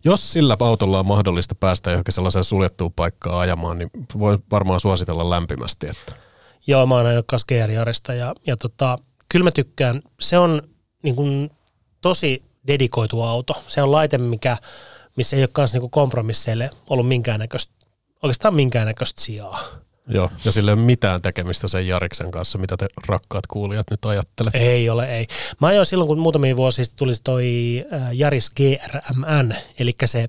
jos sillä autolla on mahdollista päästä johonkin sellaiseen suljettuun paikkaan ajamaan, niin voi varmaan suositella lämpimästi. Että. Joo, mä oon ajanut GR ja, ja tota, kyllä mä tykkään. Se on niin kuin, tosi dedikoitu auto. Se on laite, mikä, missä ei ole kanssa niin kompromisseille ollut minkäännäköistä, oikeastaan minkäännäköistä sijaa. Joo, ja sillä ei ole mitään tekemistä sen Jariksen kanssa, mitä te rakkaat kuulijat nyt ajattelette. Ei ole, ei. Mä ajoin silloin, kun muutamia vuosia sitten tuli toi Jaris GRMN, eli se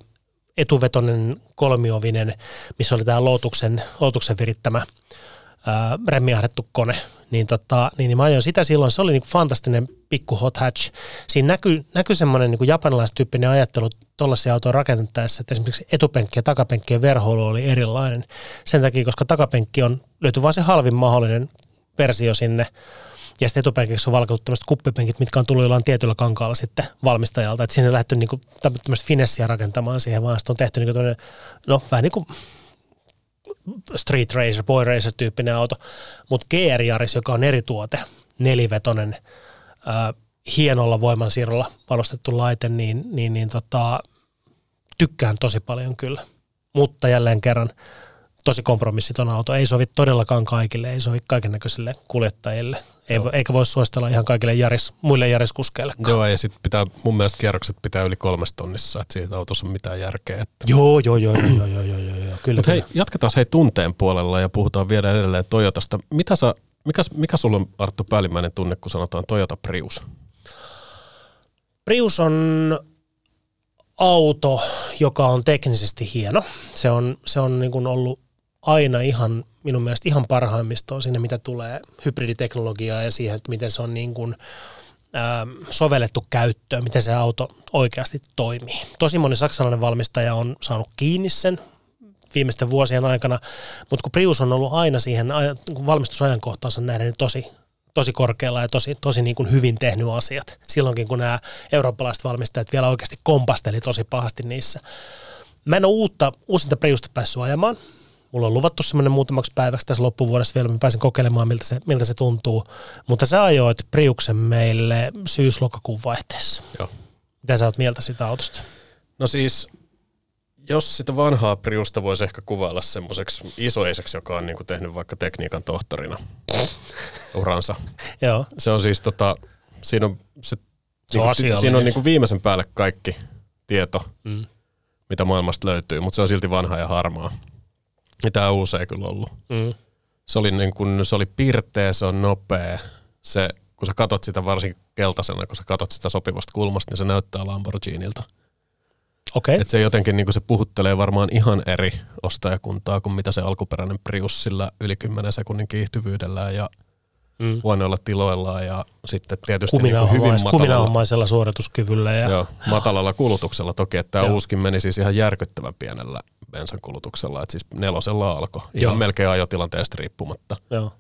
etuvetonen kolmiovinen, missä oli tämä Lotuksen, Lotuksen virittämä remmiahdettu kone, niin, tota, niin, niin mä ajoin sitä silloin. Se oli niin fantastinen pikku hot hatch. Siinä näkyy, näkyy semmoinen niin japanilaistyyppinen ajattelu tuollaisia autoja rakentaessa, että esimerkiksi etupenkki ja takapenkkien verhoilu oli erilainen. Sen takia, koska takapenkki on, löytyy vain se halvin mahdollinen versio sinne, ja sitten etupenkiksi on valkattu tämmöiset kuppipenkit, mitkä on tullut jollain tietyllä kankaalla sitten valmistajalta. Että siinä on lähdetty niin kuin, tämmöistä finessiä rakentamaan siihen, vaan sitten on tehty niin kuin no vähän niin kuin street racer, boy racer tyyppinen auto, mutta GR Yaris, joka on eri tuote, nelivetonen, äh, hienolla voimansiirrolla varustettu laite, niin, niin, niin tota, tykkään tosi paljon kyllä. Mutta jälleen kerran tosi kompromissiton auto. Ei sovi todellakaan kaikille, ei sovi kaiken näköisille kuljettajille. Ei, eikä voi suositella ihan kaikille jaris, muille jariskuskeille. Joo, ja sitten pitää, mun mielestä kierrokset pitää yli kolmesta tonnissa, että siitä autossa on mitään järkeä. Että. Joo, joo, joo, joo, joo, joo, joo, joo. Kyllä, Mut hei, jatketaan hei tunteen puolella ja puhutaan vielä edelleen Toyotasta. Mitä sä, mikä, mikä sulla on Arttu päällimmäinen tunne, kun sanotaan Toyota Prius? Prius on auto, joka on teknisesti hieno. Se on, se on niin kuin ollut aina ihan, minun mielestä ihan parhaimmistoon sinne, mitä tulee hybriditeknologiaa ja siihen, että miten se on niin kuin, ähm, sovellettu käyttöön, miten se auto oikeasti toimii. Tosi moni saksalainen valmistaja on saanut kiinni sen viimeisten vuosien aikana, mutta kun Prius on ollut aina siihen valmistusajankohtaansa nähden niin tosi, tosi korkealla ja tosi, tosi niin kuin hyvin tehnyt asiat. Silloinkin, kun nämä eurooppalaiset valmistajat vielä oikeasti kompasteli tosi pahasti niissä. Mä en ole uutta, uusinta Priusta päässyt ajamaan, Mulla on luvattu semmoinen muutamaksi päiväksi tässä loppuvuodessa vielä, mä pääsen kokeilemaan, miltä se, miltä se tuntuu. Mutta sä ajoit Priuksen meille syys-lokakuun vaihteessa. Joo. Mitä sä oot mieltä siitä autosta? No siis, jos sitä vanhaa Priusta voisi ehkä kuvailla semmoiseksi isoiseksi, joka on niinku tehnyt vaikka tekniikan tohtorina uransa. Joo. Se on siis tota, siinä on, se, se on niinku, siinä on niinku viimeisen päälle kaikki tieto, mm. mitä maailmasta löytyy, mutta se on silti vanha ja harmaa. Ja tämä uusi ei kyllä ollut. Mm. Se, oli niin kun, se oli pirteä, se on nopea. Se, kun sä katot sitä varsinkin keltaisena, kun sä katot sitä sopivasta kulmasta, niin se näyttää Lamborghinilta. Okay. Et se jotenkin niin se puhuttelee varmaan ihan eri ostajakuntaa kuin mitä se alkuperäinen Prius sillä yli 10 sekunnin kiihtyvyydellä ja mm. huonoilla tiloillaan ja sitten tietysti niin hyvin matalalla, suorituskyvyllä. Ja... Joo, matalalla kulutuksella toki, että tämä uuskin meni siis ihan järkyttävän pienellä bensan kulutuksella, että siis nelosella alkoi ihan Joo. melkein ajotilanteesta riippumatta. Joo.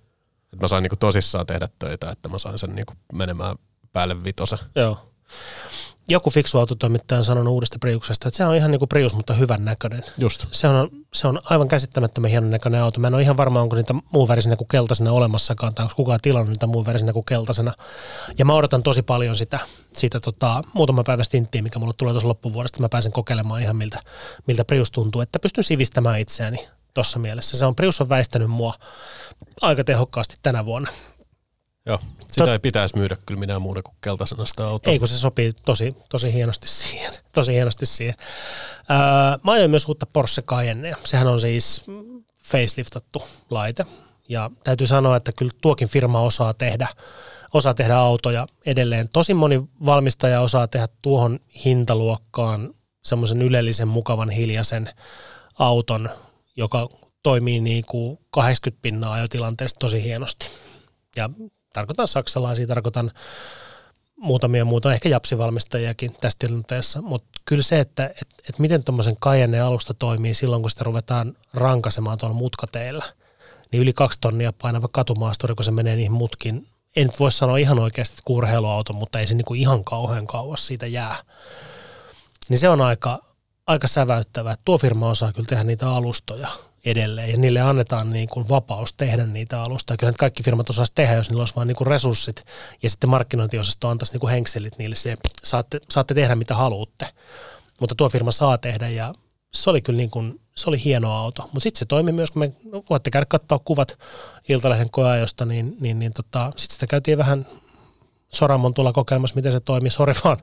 Et mä sain niinku tosissaan tehdä töitä, että mä sain sen niinku menemään päälle vitosen. Joo joku fiksu autotoimittaja on sanonut uudesta Priuksesta, että se on ihan niin kuin Prius, mutta hyvän näköinen. Just. Se on, se on aivan käsittämättömän hienon näköinen auto. Mä en ole ihan varma, onko niitä muun värisenä kuin keltaisena olemassakaan, tai onko kukaan tilannut niitä muun värisenä kuin keltaisena. Ja mä odotan tosi paljon sitä, sitä tota, muutama päivä stinttiä, mikä mulle tulee tuossa loppuvuodesta. Mä pääsen kokeilemaan ihan miltä, miltä Prius tuntuu, että pystyn sivistämään itseäni tuossa mielessä. Se on, Prius on väistänyt mua aika tehokkaasti tänä vuonna. Joo, sitä Tot... ei pitäisi myydä kyllä minä muuta kuin keltaisena sitä autoa. Ei, kun se sopii tosi, tosi hienosti siihen. Tosi hienosti siihen. Öö, mä ajoin myös uutta Porsche Cayennea. Sehän on siis faceliftattu laite. Ja täytyy sanoa, että kyllä tuokin firma osaa tehdä, osaa tehdä autoja edelleen. Tosi moni valmistaja osaa tehdä tuohon hintaluokkaan semmoisen ylellisen, mukavan, hiljaisen auton, joka toimii niin kuin 80 pinnaa ajotilanteesta tosi hienosti. Ja tarkoitan saksalaisia, tarkoitan muutamia muuta, ehkä japsivalmistajiakin tässä tilanteessa, mutta kyllä se, että et, et miten tuommoisen Cayenne alusta toimii silloin, kun sitä ruvetaan rankasemaan tuolla mutkateillä, niin yli kaksi tonnia painava katumaasturi, kun se menee niihin mutkin, en nyt voi sanoa ihan oikeasti, että kurheiluauto, mutta ei se niinku ihan kauhean kauas siitä jää. Niin se on aika, aika säväyttävää. Tuo firma osaa kyllä tehdä niitä alustoja edelleen ja niille annetaan niin kuin vapaus tehdä niitä alustoja. Kyllä kaikki firmat osaisi tehdä, jos niillä olisi vain niin resurssit ja sitten markkinointiosasto antaisi niin kuin henkselit niille se, saatte, saatte tehdä mitä haluatte. Mutta tuo firma saa tehdä ja se oli kyllä niin kuin, se oli hieno auto. Mutta sitten se toimi myös, kun me voitte käydä katsoa kuvat Iltalehden koeajosta, niin, niin, niin tota, sitten sitä käytiin vähän Soramon tulla kokeilemassa, miten se toimii. Sori vaan,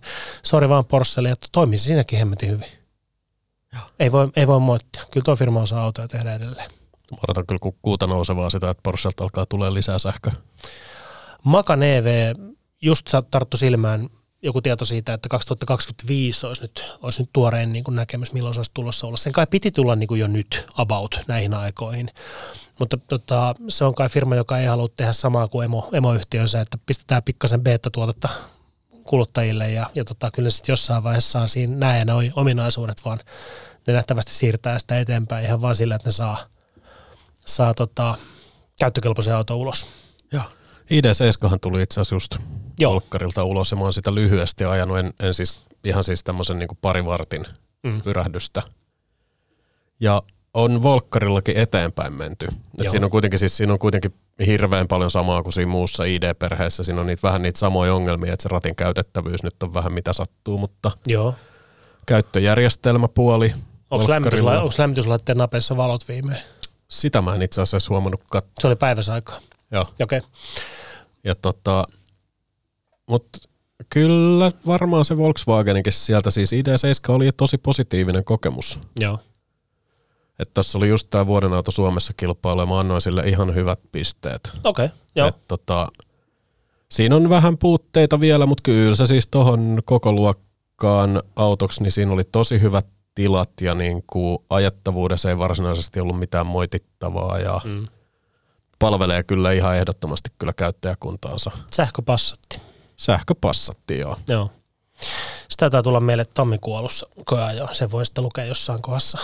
sori vaan Porschelle, että toimii se siinäkin hemmetin hyvin. Ei voi, ei voi moittia. Kyllä tuo firma osaa autoja tehdä edelleen. Mä odotan kyllä kuuta nousevaa sitä, että Porschelta alkaa tulee lisää sähköä. Makan EV, just tarttu silmään joku tieto siitä, että 2025 olisi nyt, olisi nyt tuoreen niin kuin näkemys, milloin se olisi tulossa olla. Sen kai piti tulla niin kuin jo nyt about näihin aikoihin. Mutta tota, se on kai firma, joka ei halua tehdä samaa kuin emo, emoyhtiönsä, että pistetään pikkasen beta-tuotetta kuluttajille ja, ja tota, kyllä sitten jossain vaiheessa on siinä näin noin ominaisuudet, vaan ne nähtävästi siirtää sitä eteenpäin ihan vaan sillä, että ne saa, saa tota, käyttökelpoisen auto ulos. Joo. ID7 tuli itse asiassa just Joo. Volkkarilta ulos ja mä oon sitä lyhyesti ajanut, en, en siis ihan siis tämmöisen niin parivartin mm. pyrähdystä. Ja on Volkkarillakin eteenpäin menty. Et siinä, on kuitenkin, siis, siinä on kuitenkin hirveän paljon samaa kuin siinä muussa ID-perheessä. Siinä on niitä, vähän niitä samoja ongelmia, että se ratin käytettävyys nyt on vähän mitä sattuu, mutta Joo. käyttöjärjestelmäpuoli. Onko, lämmitysla- onko lämmityslaitteen napeissa valot viimein? Sitä mä en itse asiassa huomannut katsoa. Se oli päiväsaikaa. Joo. Okei. Okay. Ja tota, mutta kyllä varmaan se Volkswageninkin sieltä, siis ID7 oli tosi positiivinen kokemus. Joo. Että tässä oli just tämä vuoden auto Suomessa kilpailu ja mä annoin sille ihan hyvät pisteet. Okei, okay, joo. Et tota, siinä on vähän puutteita vielä, mutta kyllä se siis tuohon koko luokkaan autoksi, niin siinä oli tosi hyvät tilat ja niin kuin ajettavuudessa ei varsinaisesti ollut mitään moitittavaa ja mm. palvelee kyllä ihan ehdottomasti kyllä käyttäjäkuntaansa. Sähköpassatti. Sähköpassatti, joo. Joo. Sitä taitaa tulla meille tammikuolussa jo. Se voi sitten lukea jossain kohdassa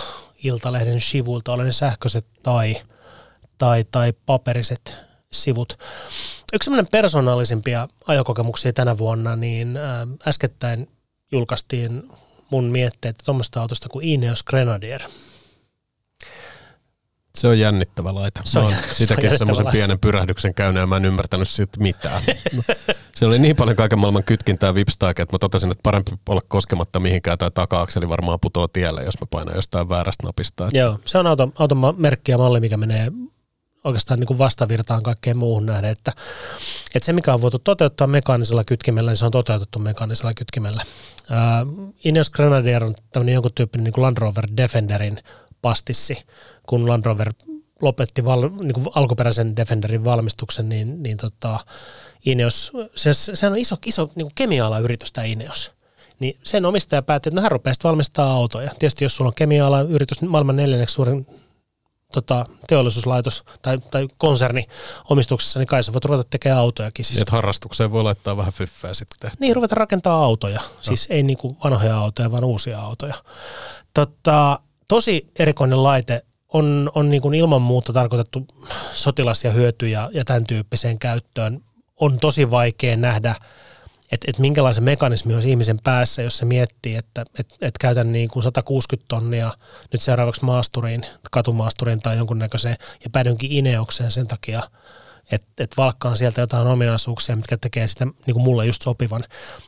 Iltalehden sivuilta, olen ne sähköiset tai, tai, tai paperiset sivut. Yksi semmoinen persoonallisimpia ajokokemuksia tänä vuonna, niin ää, äskettäin julkaistiin mun mietteet tuommoista autosta kuin Ineos Grenadier – se on jännittävä laite. Se on, mä oon sitäkin semmoisen pienen pyrähdyksen käynyt ja mä en ymmärtänyt siitä mitään. se oli niin paljon kaiken maailman kytkintää vipstaake, että mä totesin, että parempi olla koskematta mihinkään tai taka-akseli varmaan putoaa tielle, jos mä painan jostain väärästä napista. Joo, se on auton, auton merkki ja malli, mikä menee oikeastaan niin kuin vastavirtaan kaikkeen muuhun nähden, että, että se mikä on voitu toteuttaa mekaanisella kytkimellä, niin se on toteutettu mekaanisella kytkimellä. Uh, Ineos Grenadier on tämmöinen jonkun tyyppinen niin kuin Land Rover Defenderin pastissi, kun Land Rover lopetti val, niin kuin alkuperäisen Defenderin valmistuksen, niin, niin tota, Ineos, se, se on iso, iso niin kuin kemia-alayritys tämä Ineos. Niin sen omistaja päätti, että no hän rupeaa valmistaa autoja. Tietysti jos sulla on kemia yritys, maailman neljänneksi suurin tota, teollisuuslaitos tai, tai konserni omistuksessa, niin kai sä voit ruveta tekemään autojakin. Siis, että harrastukseen voi laittaa vähän fyffää sitten. Niin, ruveta rakentaa autoja. No. Siis ei niin kuin vanhoja autoja, vaan uusia autoja. Tota, tosi erikoinen laite on, on niin kuin ilman muuta tarkoitettu sotilas- ja hyöty- ja, ja tämän tyyppiseen käyttöön. On tosi vaikea nähdä, että et minkälaisen mekanismi on ihmisen päässä, jos se miettii, että et, et käytän niin kuin 160 tonnia nyt seuraavaksi maasturiin, katumaasturiin tai jonkunnäköiseen, ja päädynkin Ineokseen sen takia, että et valkkaan sieltä jotain ominaisuuksia, mitkä tekee sitä niin kuin mulle just sopivan.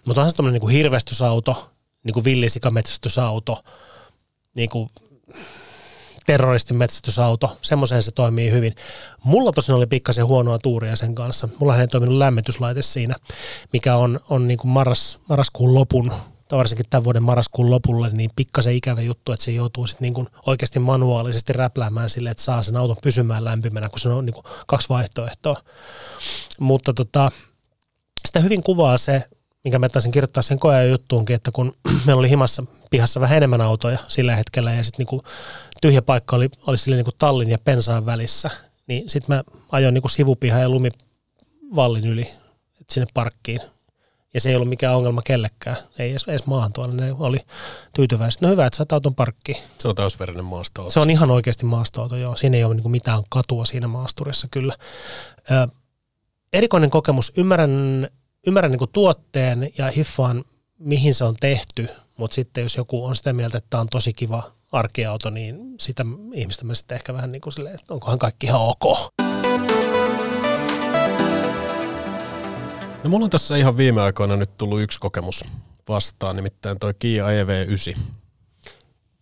Mutta on se tämmöinen niin hirvestysauto, niin kuin villisikametsästysauto, niin kuin terroristin metsästysauto, semmoiseen se toimii hyvin. Mulla tosin oli pikkasen huonoa tuuria sen kanssa. Mulla ei toiminut lämmityslaite siinä, mikä on, on niin kuin marras, marraskuun lopun tai varsinkin tämän vuoden marraskuun lopulle, niin pikkasen ikävä juttu, että se joutuu sitten niin oikeasti manuaalisesti räpläämään sille, että saa sen auton pysymään lämpimänä, kun se on niin kuin kaksi vaihtoehtoa. Mutta tota, sitä hyvin kuvaa se, minkä mä taisin kirjoittaa sen koeajan juttuunkin, että kun meillä oli himassa pihassa vähän enemmän autoja sillä hetkellä ja sitten niinku tyhjä paikka oli, oli sille niinku tallin ja pensaan välissä, niin sitten mä ajoin niinku sivupihan ja lumivallin yli sinne parkkiin. Ja se ei ollut mikään ongelma kellekään, ei edes, edes maahan tuolla, ne oli tyytyväiset. No hyvä, että sä auton parkkiin. Se on täysverinen maastoauto. Se on ihan oikeasti maastoauto, joo. Siinä ei ole niinku mitään katua siinä maasturissa kyllä. Ö, erikoinen kokemus. Ymmärrän ymmärrän niin tuotteen ja hiffaan, mihin se on tehty, mutta sitten jos joku on sitä mieltä, että tämä on tosi kiva arkeauto, niin sitä ihmistä mä sitten ehkä vähän niin kuin silleen, että onkohan kaikki ihan ok. No mulla on tässä ihan viime aikoina nyt tullut yksi kokemus vastaan, nimittäin toi Kia EV9.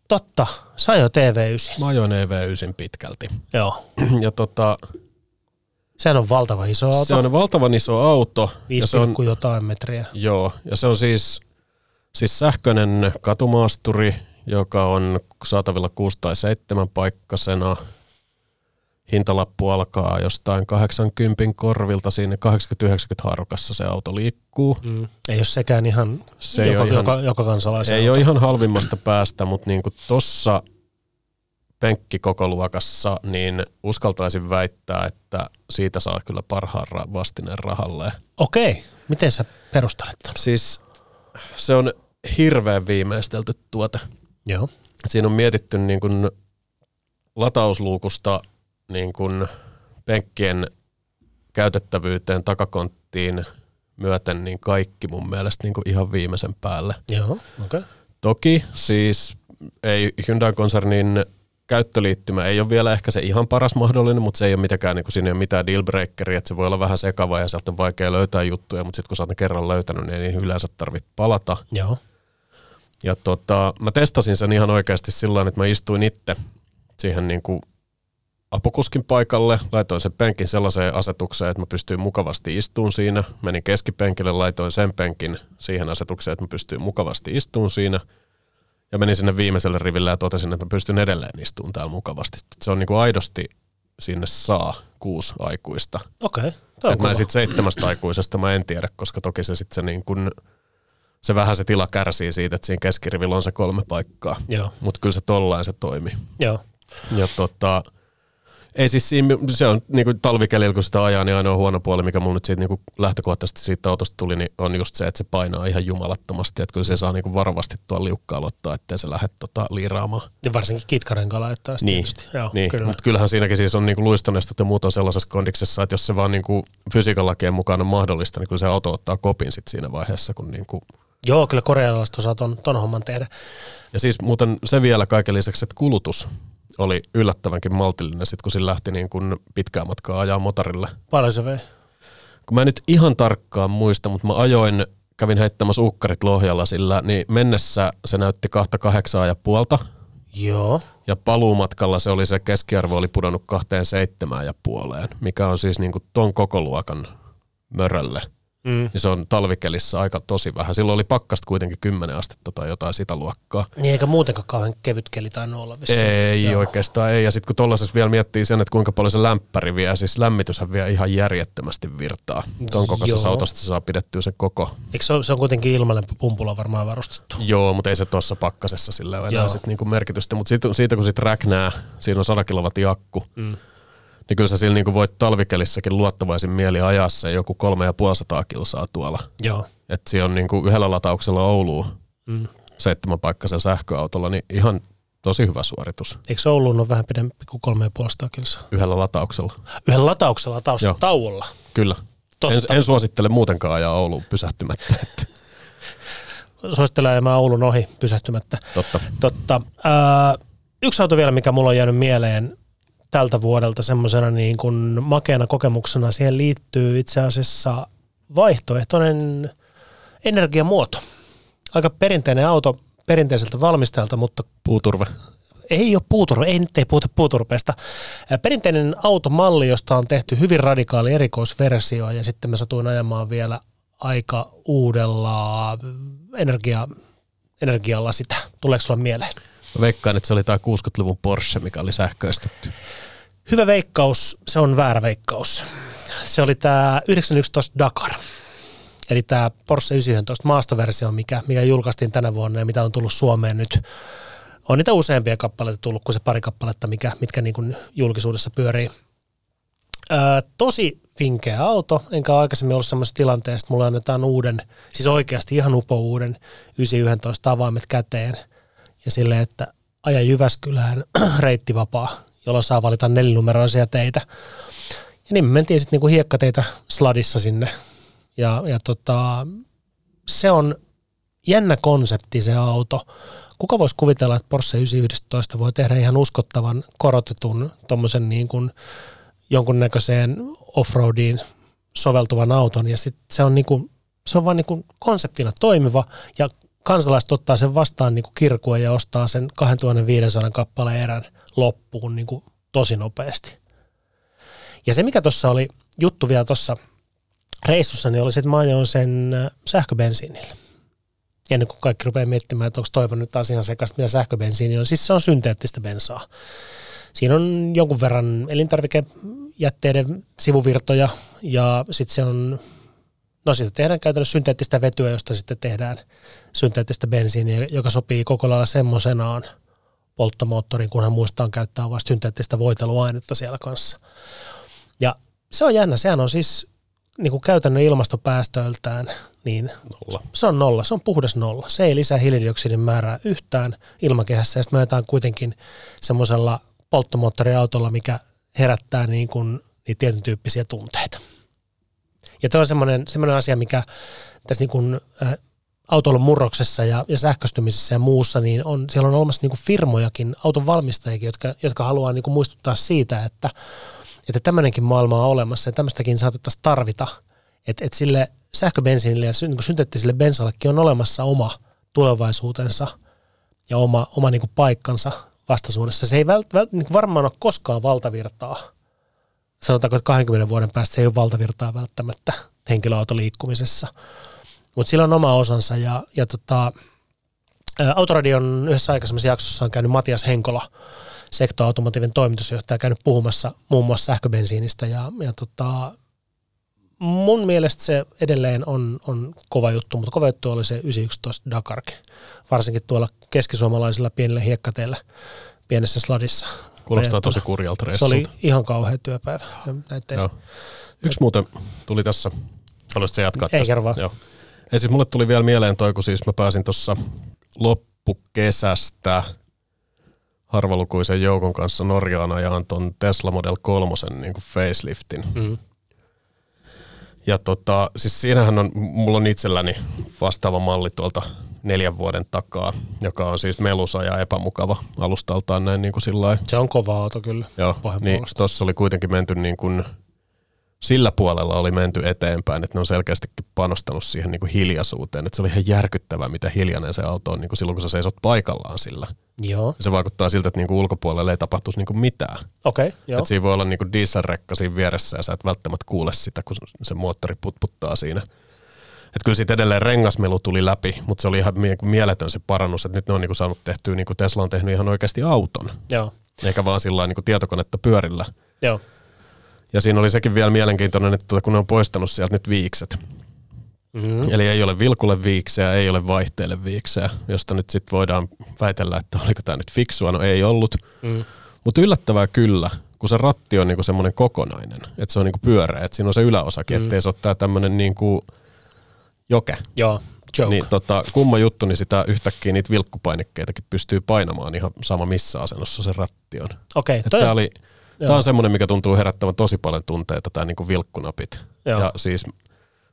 Totta, sä jo TV9. Mä ajoin EV9 pitkälti. Joo. Ja tota, Sehän on valtava iso auto. Se on valtavan iso auto. 5, ja se on, jotain metriä. Joo, ja se on siis, siis sähköinen katumaasturi, joka on saatavilla 6 tai 7 paikkasena. Hintalappu alkaa jostain 80 korvilta, siinä 80-90 harukassa se auto liikkuu. Mm. Ei ole sekään ihan, se joka, ei joka, ihan, joka kansalaisen Ei auto. ole ihan halvimmasta päästä, mutta niinku tossa penkkikokoluokassa, niin uskaltaisin väittää, että siitä saa kyllä parhaan vastineen rahalle. Okei, miten sä perustelet ton? Siis se on hirveän viimeistelty tuote. Joo. Siinä on mietitty niin kuin latausluukusta niin kuin penkkien käytettävyyteen, takakonttiin myöten, niin kaikki mun mielestä niin kuin ihan viimeisen päälle. Joo, okei. Okay. Toki siis ei Hyundai-konsernin käyttöliittymä ei ole vielä ehkä se ihan paras mahdollinen, mutta se ei ole mitenkään, niin kuin siinä ei ole mitään dealbreakeria, että se voi olla vähän sekava ja sieltä on vaikea löytää juttuja, mutta sitten kun sä oot ne kerran löytänyt, niin ei yleensä tarvitse palata. Joo. Ja tota, mä testasin sen ihan oikeasti sillä että mä istuin itse siihen niin kuin apukuskin paikalle, laitoin sen penkin sellaiseen asetukseen, että mä pystyin mukavasti istuun siinä. Menin keskipenkille, laitoin sen penkin siihen asetukseen, että mä pystyin mukavasti istuun siinä – ja menin sinne viimeiselle riville ja totesin, että mä pystyn edelleen istumaan täällä mukavasti. Se on niinku aidosti sinne saa kuusi aikuista. Okei. Okay, mä sitten seitsemästä aikuisesta mä en tiedä, koska toki se sitten se niin kun, se vähän se tila kärsii siitä, että siinä keskirivillä on se kolme paikkaa. Mutta kyllä se tollain se toimii. Joo. Ja tota, ei siis siinä, se on niin kuin talvikelillä, kun sitä ajaa, niin ainoa huono puoli, mikä mulla nyt siitä niin kuin lähtökohtaisesti siitä autosta tuli, niin on just se, että se painaa ihan jumalattomasti, että kyllä se saa niin kuin varovasti tuolla liukkaa aloittaa, ettei se lähde tota liiraamaan. Ja varsinkin kitkarenkaan laittaa niin, tietysti. Joo, niin. Kyllä. mutta kyllähän siinäkin siis on niin kuin luistonestot ja muut on sellaisessa kondiksessa, että jos se vaan niin kuin fysiikan lakien mukaan on mahdollista, niin kyllä se auto ottaa kopin sit siinä vaiheessa, kun niin kuin Joo, kyllä korealaiset osaa ton, ton homman tehdä. Ja siis muuten se vielä kaiken lisäksi, että kulutus oli yllättävänkin maltillinen sit, kun sillä lähti niin kuin pitkää matkaa ajaa motorille. Paljon se vei? Kun mä en nyt ihan tarkkaan muista, mutta mä ajoin, kävin heittämässä ukkarit Lohjalla sillä, niin mennessä se näytti kahta kahdeksaa ja puolta. Joo. Ja paluumatkalla se oli se keskiarvo oli pudonnut kahteen seitsemään ja puoleen, mikä on siis niin kuin ton koko luokan mörölle mm. niin se on talvikelissä aika tosi vähän. Silloin oli pakkasta kuitenkin 10 astetta tai jotain sitä luokkaa. Niin eikä muutenkaan kauhean kevyt keli tai olla vissiin. Ei Joo. oikeastaan ei. Ja sitten kun tuollaisessa vielä miettii sen, että kuinka paljon se lämpäri vie, siis lämmityshän vie ihan järjettömästi virtaa. Tuon kokoisessa autosta se saa pidettyä se koko. Eikö se, ole, se on kuitenkin ilmalämpöpumpulla varmaan varustettu? Joo, mutta ei se tuossa pakkasessa sillä ole enää sit niinku merkitystä. Mutta siitä, siitä, kun sitten räknää, siinä on 100 kilowatin akku, mm niin kyllä sä sillä niin voit talvikelissäkin luottavaisin mieli ajaa se joku kolme ja puolisataa kilsaa tuolla. Joo. Että siinä on niin kuin yhdellä latauksella Ouluun mm. seitsemän paikkaisen sähköautolla, niin ihan tosi hyvä suoritus. Eikö Ouluun ole vähän pidempi kuin kolme ja puolisataa kilsaa? Yhdellä latauksella. Yhdellä latauksella latausta tauolla? Kyllä. En, en, suosittele muutenkaan ajaa Ouluun pysähtymättä. Suosittelen ajamaan Oulun ohi pysähtymättä. Totta. Totta. Äh, yksi auto vielä, mikä mulla on jäänyt mieleen, tältä vuodelta semmoisena niin kuin makeana kokemuksena. Siihen liittyy itse asiassa vaihtoehtoinen energiamuoto. Aika perinteinen auto perinteiseltä valmistajalta, mutta... Puuturve. Ei ole puuturve, ei nyt ei puhuta puuturpeesta. Perinteinen automalli, josta on tehty hyvin radikaali erikoisversio ja sitten mä satuin ajamaan vielä aika uudella energia, energialla sitä. Tuleeko sulla mieleen? Veikkaan, että se oli tämä 60-luvun Porsche, mikä oli sähköistetty. Hyvä veikkaus, se on väärä veikkaus. Se oli tämä 911 Dakar. Eli tämä Porsche 911 maastoversio, mikä, mikä julkaistiin tänä vuonna ja mitä on tullut Suomeen nyt. On niitä useampia kappaleita tullut kuin se pari kappaletta, mikä, mitkä niin kuin julkisuudessa pyörii. Öö, tosi vinkeä auto, enkä aikaisemmin ollut semmoisessa tilanteessa, että mulla annetaan uuden, siis oikeasti ihan upo uuden 911 avaimet käteen ja sille, että aja Jyväskylään reittivapaa, jolloin saa valita nelinumeroisia teitä. Ja niin me mentiin sitten niinku hiekkateitä sladissa sinne. Ja, ja tota, se on jännä konsepti se auto. Kuka voisi kuvitella, että Porsche 911 voi tehdä ihan uskottavan korotetun tuommoisen niin kuin jonkunnäköiseen offroadiin soveltuvan auton ja sit se on, niinku, se on vaan niinku konseptina toimiva ja kansalaiset ottaa sen vastaan niinku kirkua ja ostaa sen 2500 kappaleen erän loppuun niinku tosi nopeasti. Ja se mikä tuossa oli juttu vielä tuossa reissussa, niin oli se, että mä ajoin sen sähköbensiinillä. Ennen kuin kaikki rupeaa miettimään, että onko toivon nyt taas ihan sekaisin, mitä sähköbensiini on. Siis se on synteettistä bensaa. Siinä on jonkun verran elintarvikejätteiden sivuvirtoja ja sitten se on, no siitä tehdään käytännössä synteettistä vetyä, josta sitten tehdään synteettistä bensiiniä, joka sopii koko lailla semmoisenaan polttomoottoriin, kunhan muistaa käyttää vasta synteettistä voiteluainetta siellä kanssa. Ja se on jännä, sehän on siis niin kuin käytännön ilmastopäästöiltään, niin Nolla. se on nolla, se on puhdas nolla. Se ei lisää hiilidioksidin määrää yhtään ilmakehässä, ja sitten me ajetaan kuitenkin semmoisella polttomoottoriautolla, mikä herättää niin kuin niitä tietyn tyyppisiä tunteita. Ja tuo on semmoinen, semmoinen asia, mikä tässä niin kuin, äh, autoilun murroksessa ja, ja sähköistymisessä ja muussa, niin on, siellä on olemassa niin kuin firmojakin, auton valmistajikin, jotka, jotka haluaa niin kuin muistuttaa siitä, että, että tämmöinenkin maailma on olemassa ja tämmöistäkin saatettaisiin tarvita, että, että sille sähköbensiinille ja niin kuin synteettiselle bensallekin on olemassa oma tulevaisuutensa ja oma, oma niin kuin paikkansa vastaisuudessa. Se ei vält, vält, niin varmaan ole koskaan valtavirtaa. Sanotaanko, että 20 vuoden päästä se ei ole valtavirtaa välttämättä henkilöautoliikkumisessa. Mutta sillä on oma osansa ja, ja tota, Autoradion yhdessä aikaisemmassa jaksossa on käynyt Matias Henkola, sektoautomatiivin toimitusjohtaja, käynyt puhumassa muun muassa sähköbensiinistä ja, ja tota, mun mielestä se edelleen on, on kova juttu, mutta kova juttu oli se 911 Dakarkin, varsinkin tuolla keskisuomalaisilla pienillä hiekkateillä pienessä sladissa. Kuulostaa tosi kurjalta Se reissulta. oli ihan kauhea työpäivä. Näitä ei- Joo. Yksi muuten tuli tässä, haluaisitko jatkaa Ei, tästä? kerro. Joo. Ja siis mulle tuli vielä mieleen toi, kun siis mä pääsin tuossa loppukesästä harvalukuisen joukon kanssa Norjaan ajaan ton Tesla Model 3 niin kuin faceliftin. Mm. Ja tota, siis siinähän on, mulla on itselläni vastaava malli tuolta neljän vuoden takaa, joka on siis melusa ja epämukava alustaltaan näin niin kuin sillä. Se on kova auto kyllä. Joo, niin tuossa oli kuitenkin menty niin kuin, sillä puolella oli menty eteenpäin, että ne on selkeästikin panostanut siihen niin kuin hiljaisuuteen. Että se oli ihan järkyttävää, mitä hiljainen se auto on niin kuin silloin, kun sä seisot paikallaan sillä. Joo, Ja se vaikuttaa siltä, että niin kuin ulkopuolella ei tapahtuisi niin kuin mitään. okei, okay, joo. Siinä voi olla niin kuin dieselrekka siinä vieressä ja sä et välttämättä kuule sitä, kun se moottori putputtaa siinä. Että kyllä siitä edelleen rengasmelu tuli läpi, mutta se oli ihan mie- mieletön se parannus, että nyt ne on niin kuin saanut tehtyä, niin kuin Tesla on tehnyt ihan oikeasti auton, Joo, eikä vaan sillä niin kuin tietokonetta pyörillä. joo. Ja siinä oli sekin vielä mielenkiintoinen, että kun ne on poistanut sieltä nyt viikset. Mm. Eli ei ole vilkulle viikseä, ei ole vaihteelle viikseä, josta nyt sitten voidaan väitellä, että oliko tämä nyt fiksua. No ei ollut. Mm. Mutta yllättävää kyllä, kun se ratti on niinku semmoinen kokonainen, että se on niinku pyöreä, että siinä on se yläosakin, mm. ettei se ole tää tämmöinen niinku joke. Joo, joke. Niin tota, kumma juttu, niin sitä yhtäkkiä niitä vilkkupainikkeitakin pystyy painamaan ihan sama missä asennossa se ratti on. Okei, toi, tää oli, Joo. tää on semmoinen, mikä tuntuu herättävän tosi paljon tunteita, tämä niinku vilkkunapit. Joo. Ja siis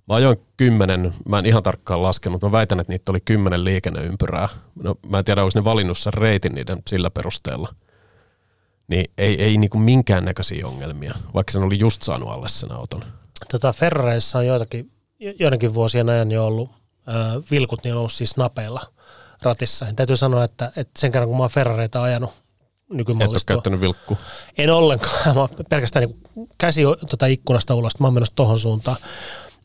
mä ajoin kymmenen, mä en ihan tarkkaan laskenut, mä väitän, että niitä oli kymmenen liikenneympyrää. No, mä en tiedä, onko ne valinnut sen reitin niiden sillä perusteella. Niin ei, ei niinku minkäännäköisiä ongelmia, vaikka sen oli just saanut alle sen auton. tota Ferrareissa on joitakin, jo- joidenkin vuosien ajan jo ollut ö, vilkut, niin on ollut siis napeilla ratissa. Ja täytyy sanoa, että, että sen kerran kun mä oon Ferrareita ajanut Et ole käyttänyt vilkku. En ollenkaan. Mä pelkästään niin käsi tota ikkunasta ulos. Mä oon menossa tohon suuntaan.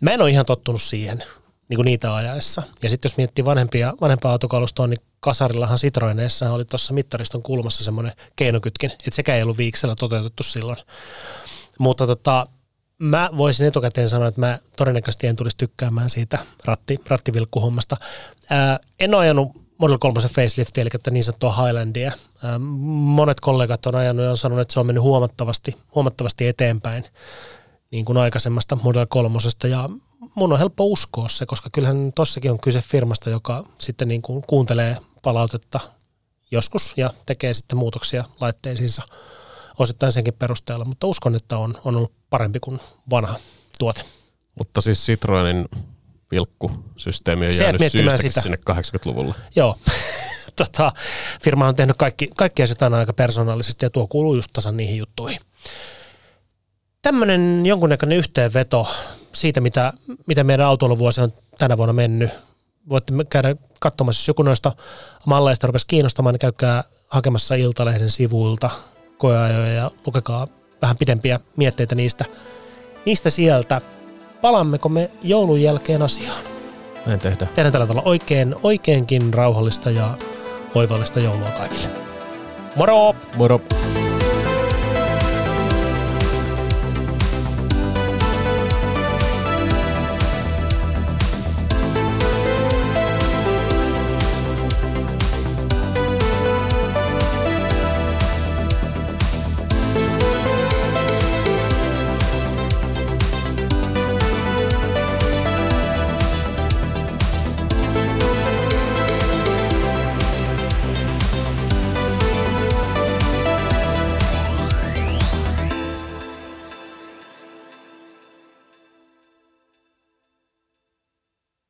Mä en ole ihan tottunut siihen niin kuin niitä ajaessa. Ja sitten jos miettii vanhempia, vanhempaa autokalustoa, niin Kasarillahan Citroeneissa oli tuossa mittariston kulmassa semmoinen keinokytkin, että sekään ei ollut viiksellä toteutettu silloin. Mutta tota, mä voisin etukäteen sanoa, että mä todennäköisesti en tulisi tykkäämään siitä ratti, rattivilkkuhommasta. Ää, en ole ajanut Model 3 faceliftiä, eli että niin sanottua Highlandia. Ää, monet kollegat on ajanut ja on sanonut, että se on mennyt huomattavasti, huomattavasti eteenpäin niin kuin aikaisemmasta Model 3. Ja mun on helppo uskoa se, koska kyllähän tossakin on kyse firmasta, joka sitten niin kuin kuuntelee palautetta joskus ja tekee sitten muutoksia laitteisiinsa osittain senkin perusteella, mutta uskon, että on, on ollut parempi kuin vanha tuote. Mutta siis Citroenin vilkkusysteemi on jäänyt syystäkin sitä. sinne 80-luvulle. Joo, tota, firma on tehnyt kaikki, kaikki asiat aina aika persoonallisesti ja tuo kuuluu just tasan niihin juttuihin. Tämmöinen jonkunnäköinen yhteenveto siitä, mitä, mitä meidän autoiluvuosi on tänä vuonna mennyt. Voitte käydä katsomassa, jos joku noista malleista rupesi kiinnostamaan, niin käykää hakemassa Iltalehden sivuilta koeajoja ja lukekaa vähän pidempiä mietteitä niistä, niistä sieltä. Palammeko me joulun jälkeen asiaan? Näin tehdään. Tehdään tällä tavalla oikein, oikeinkin rauhallista ja oivallista joulua kaikille. Moro! Moro!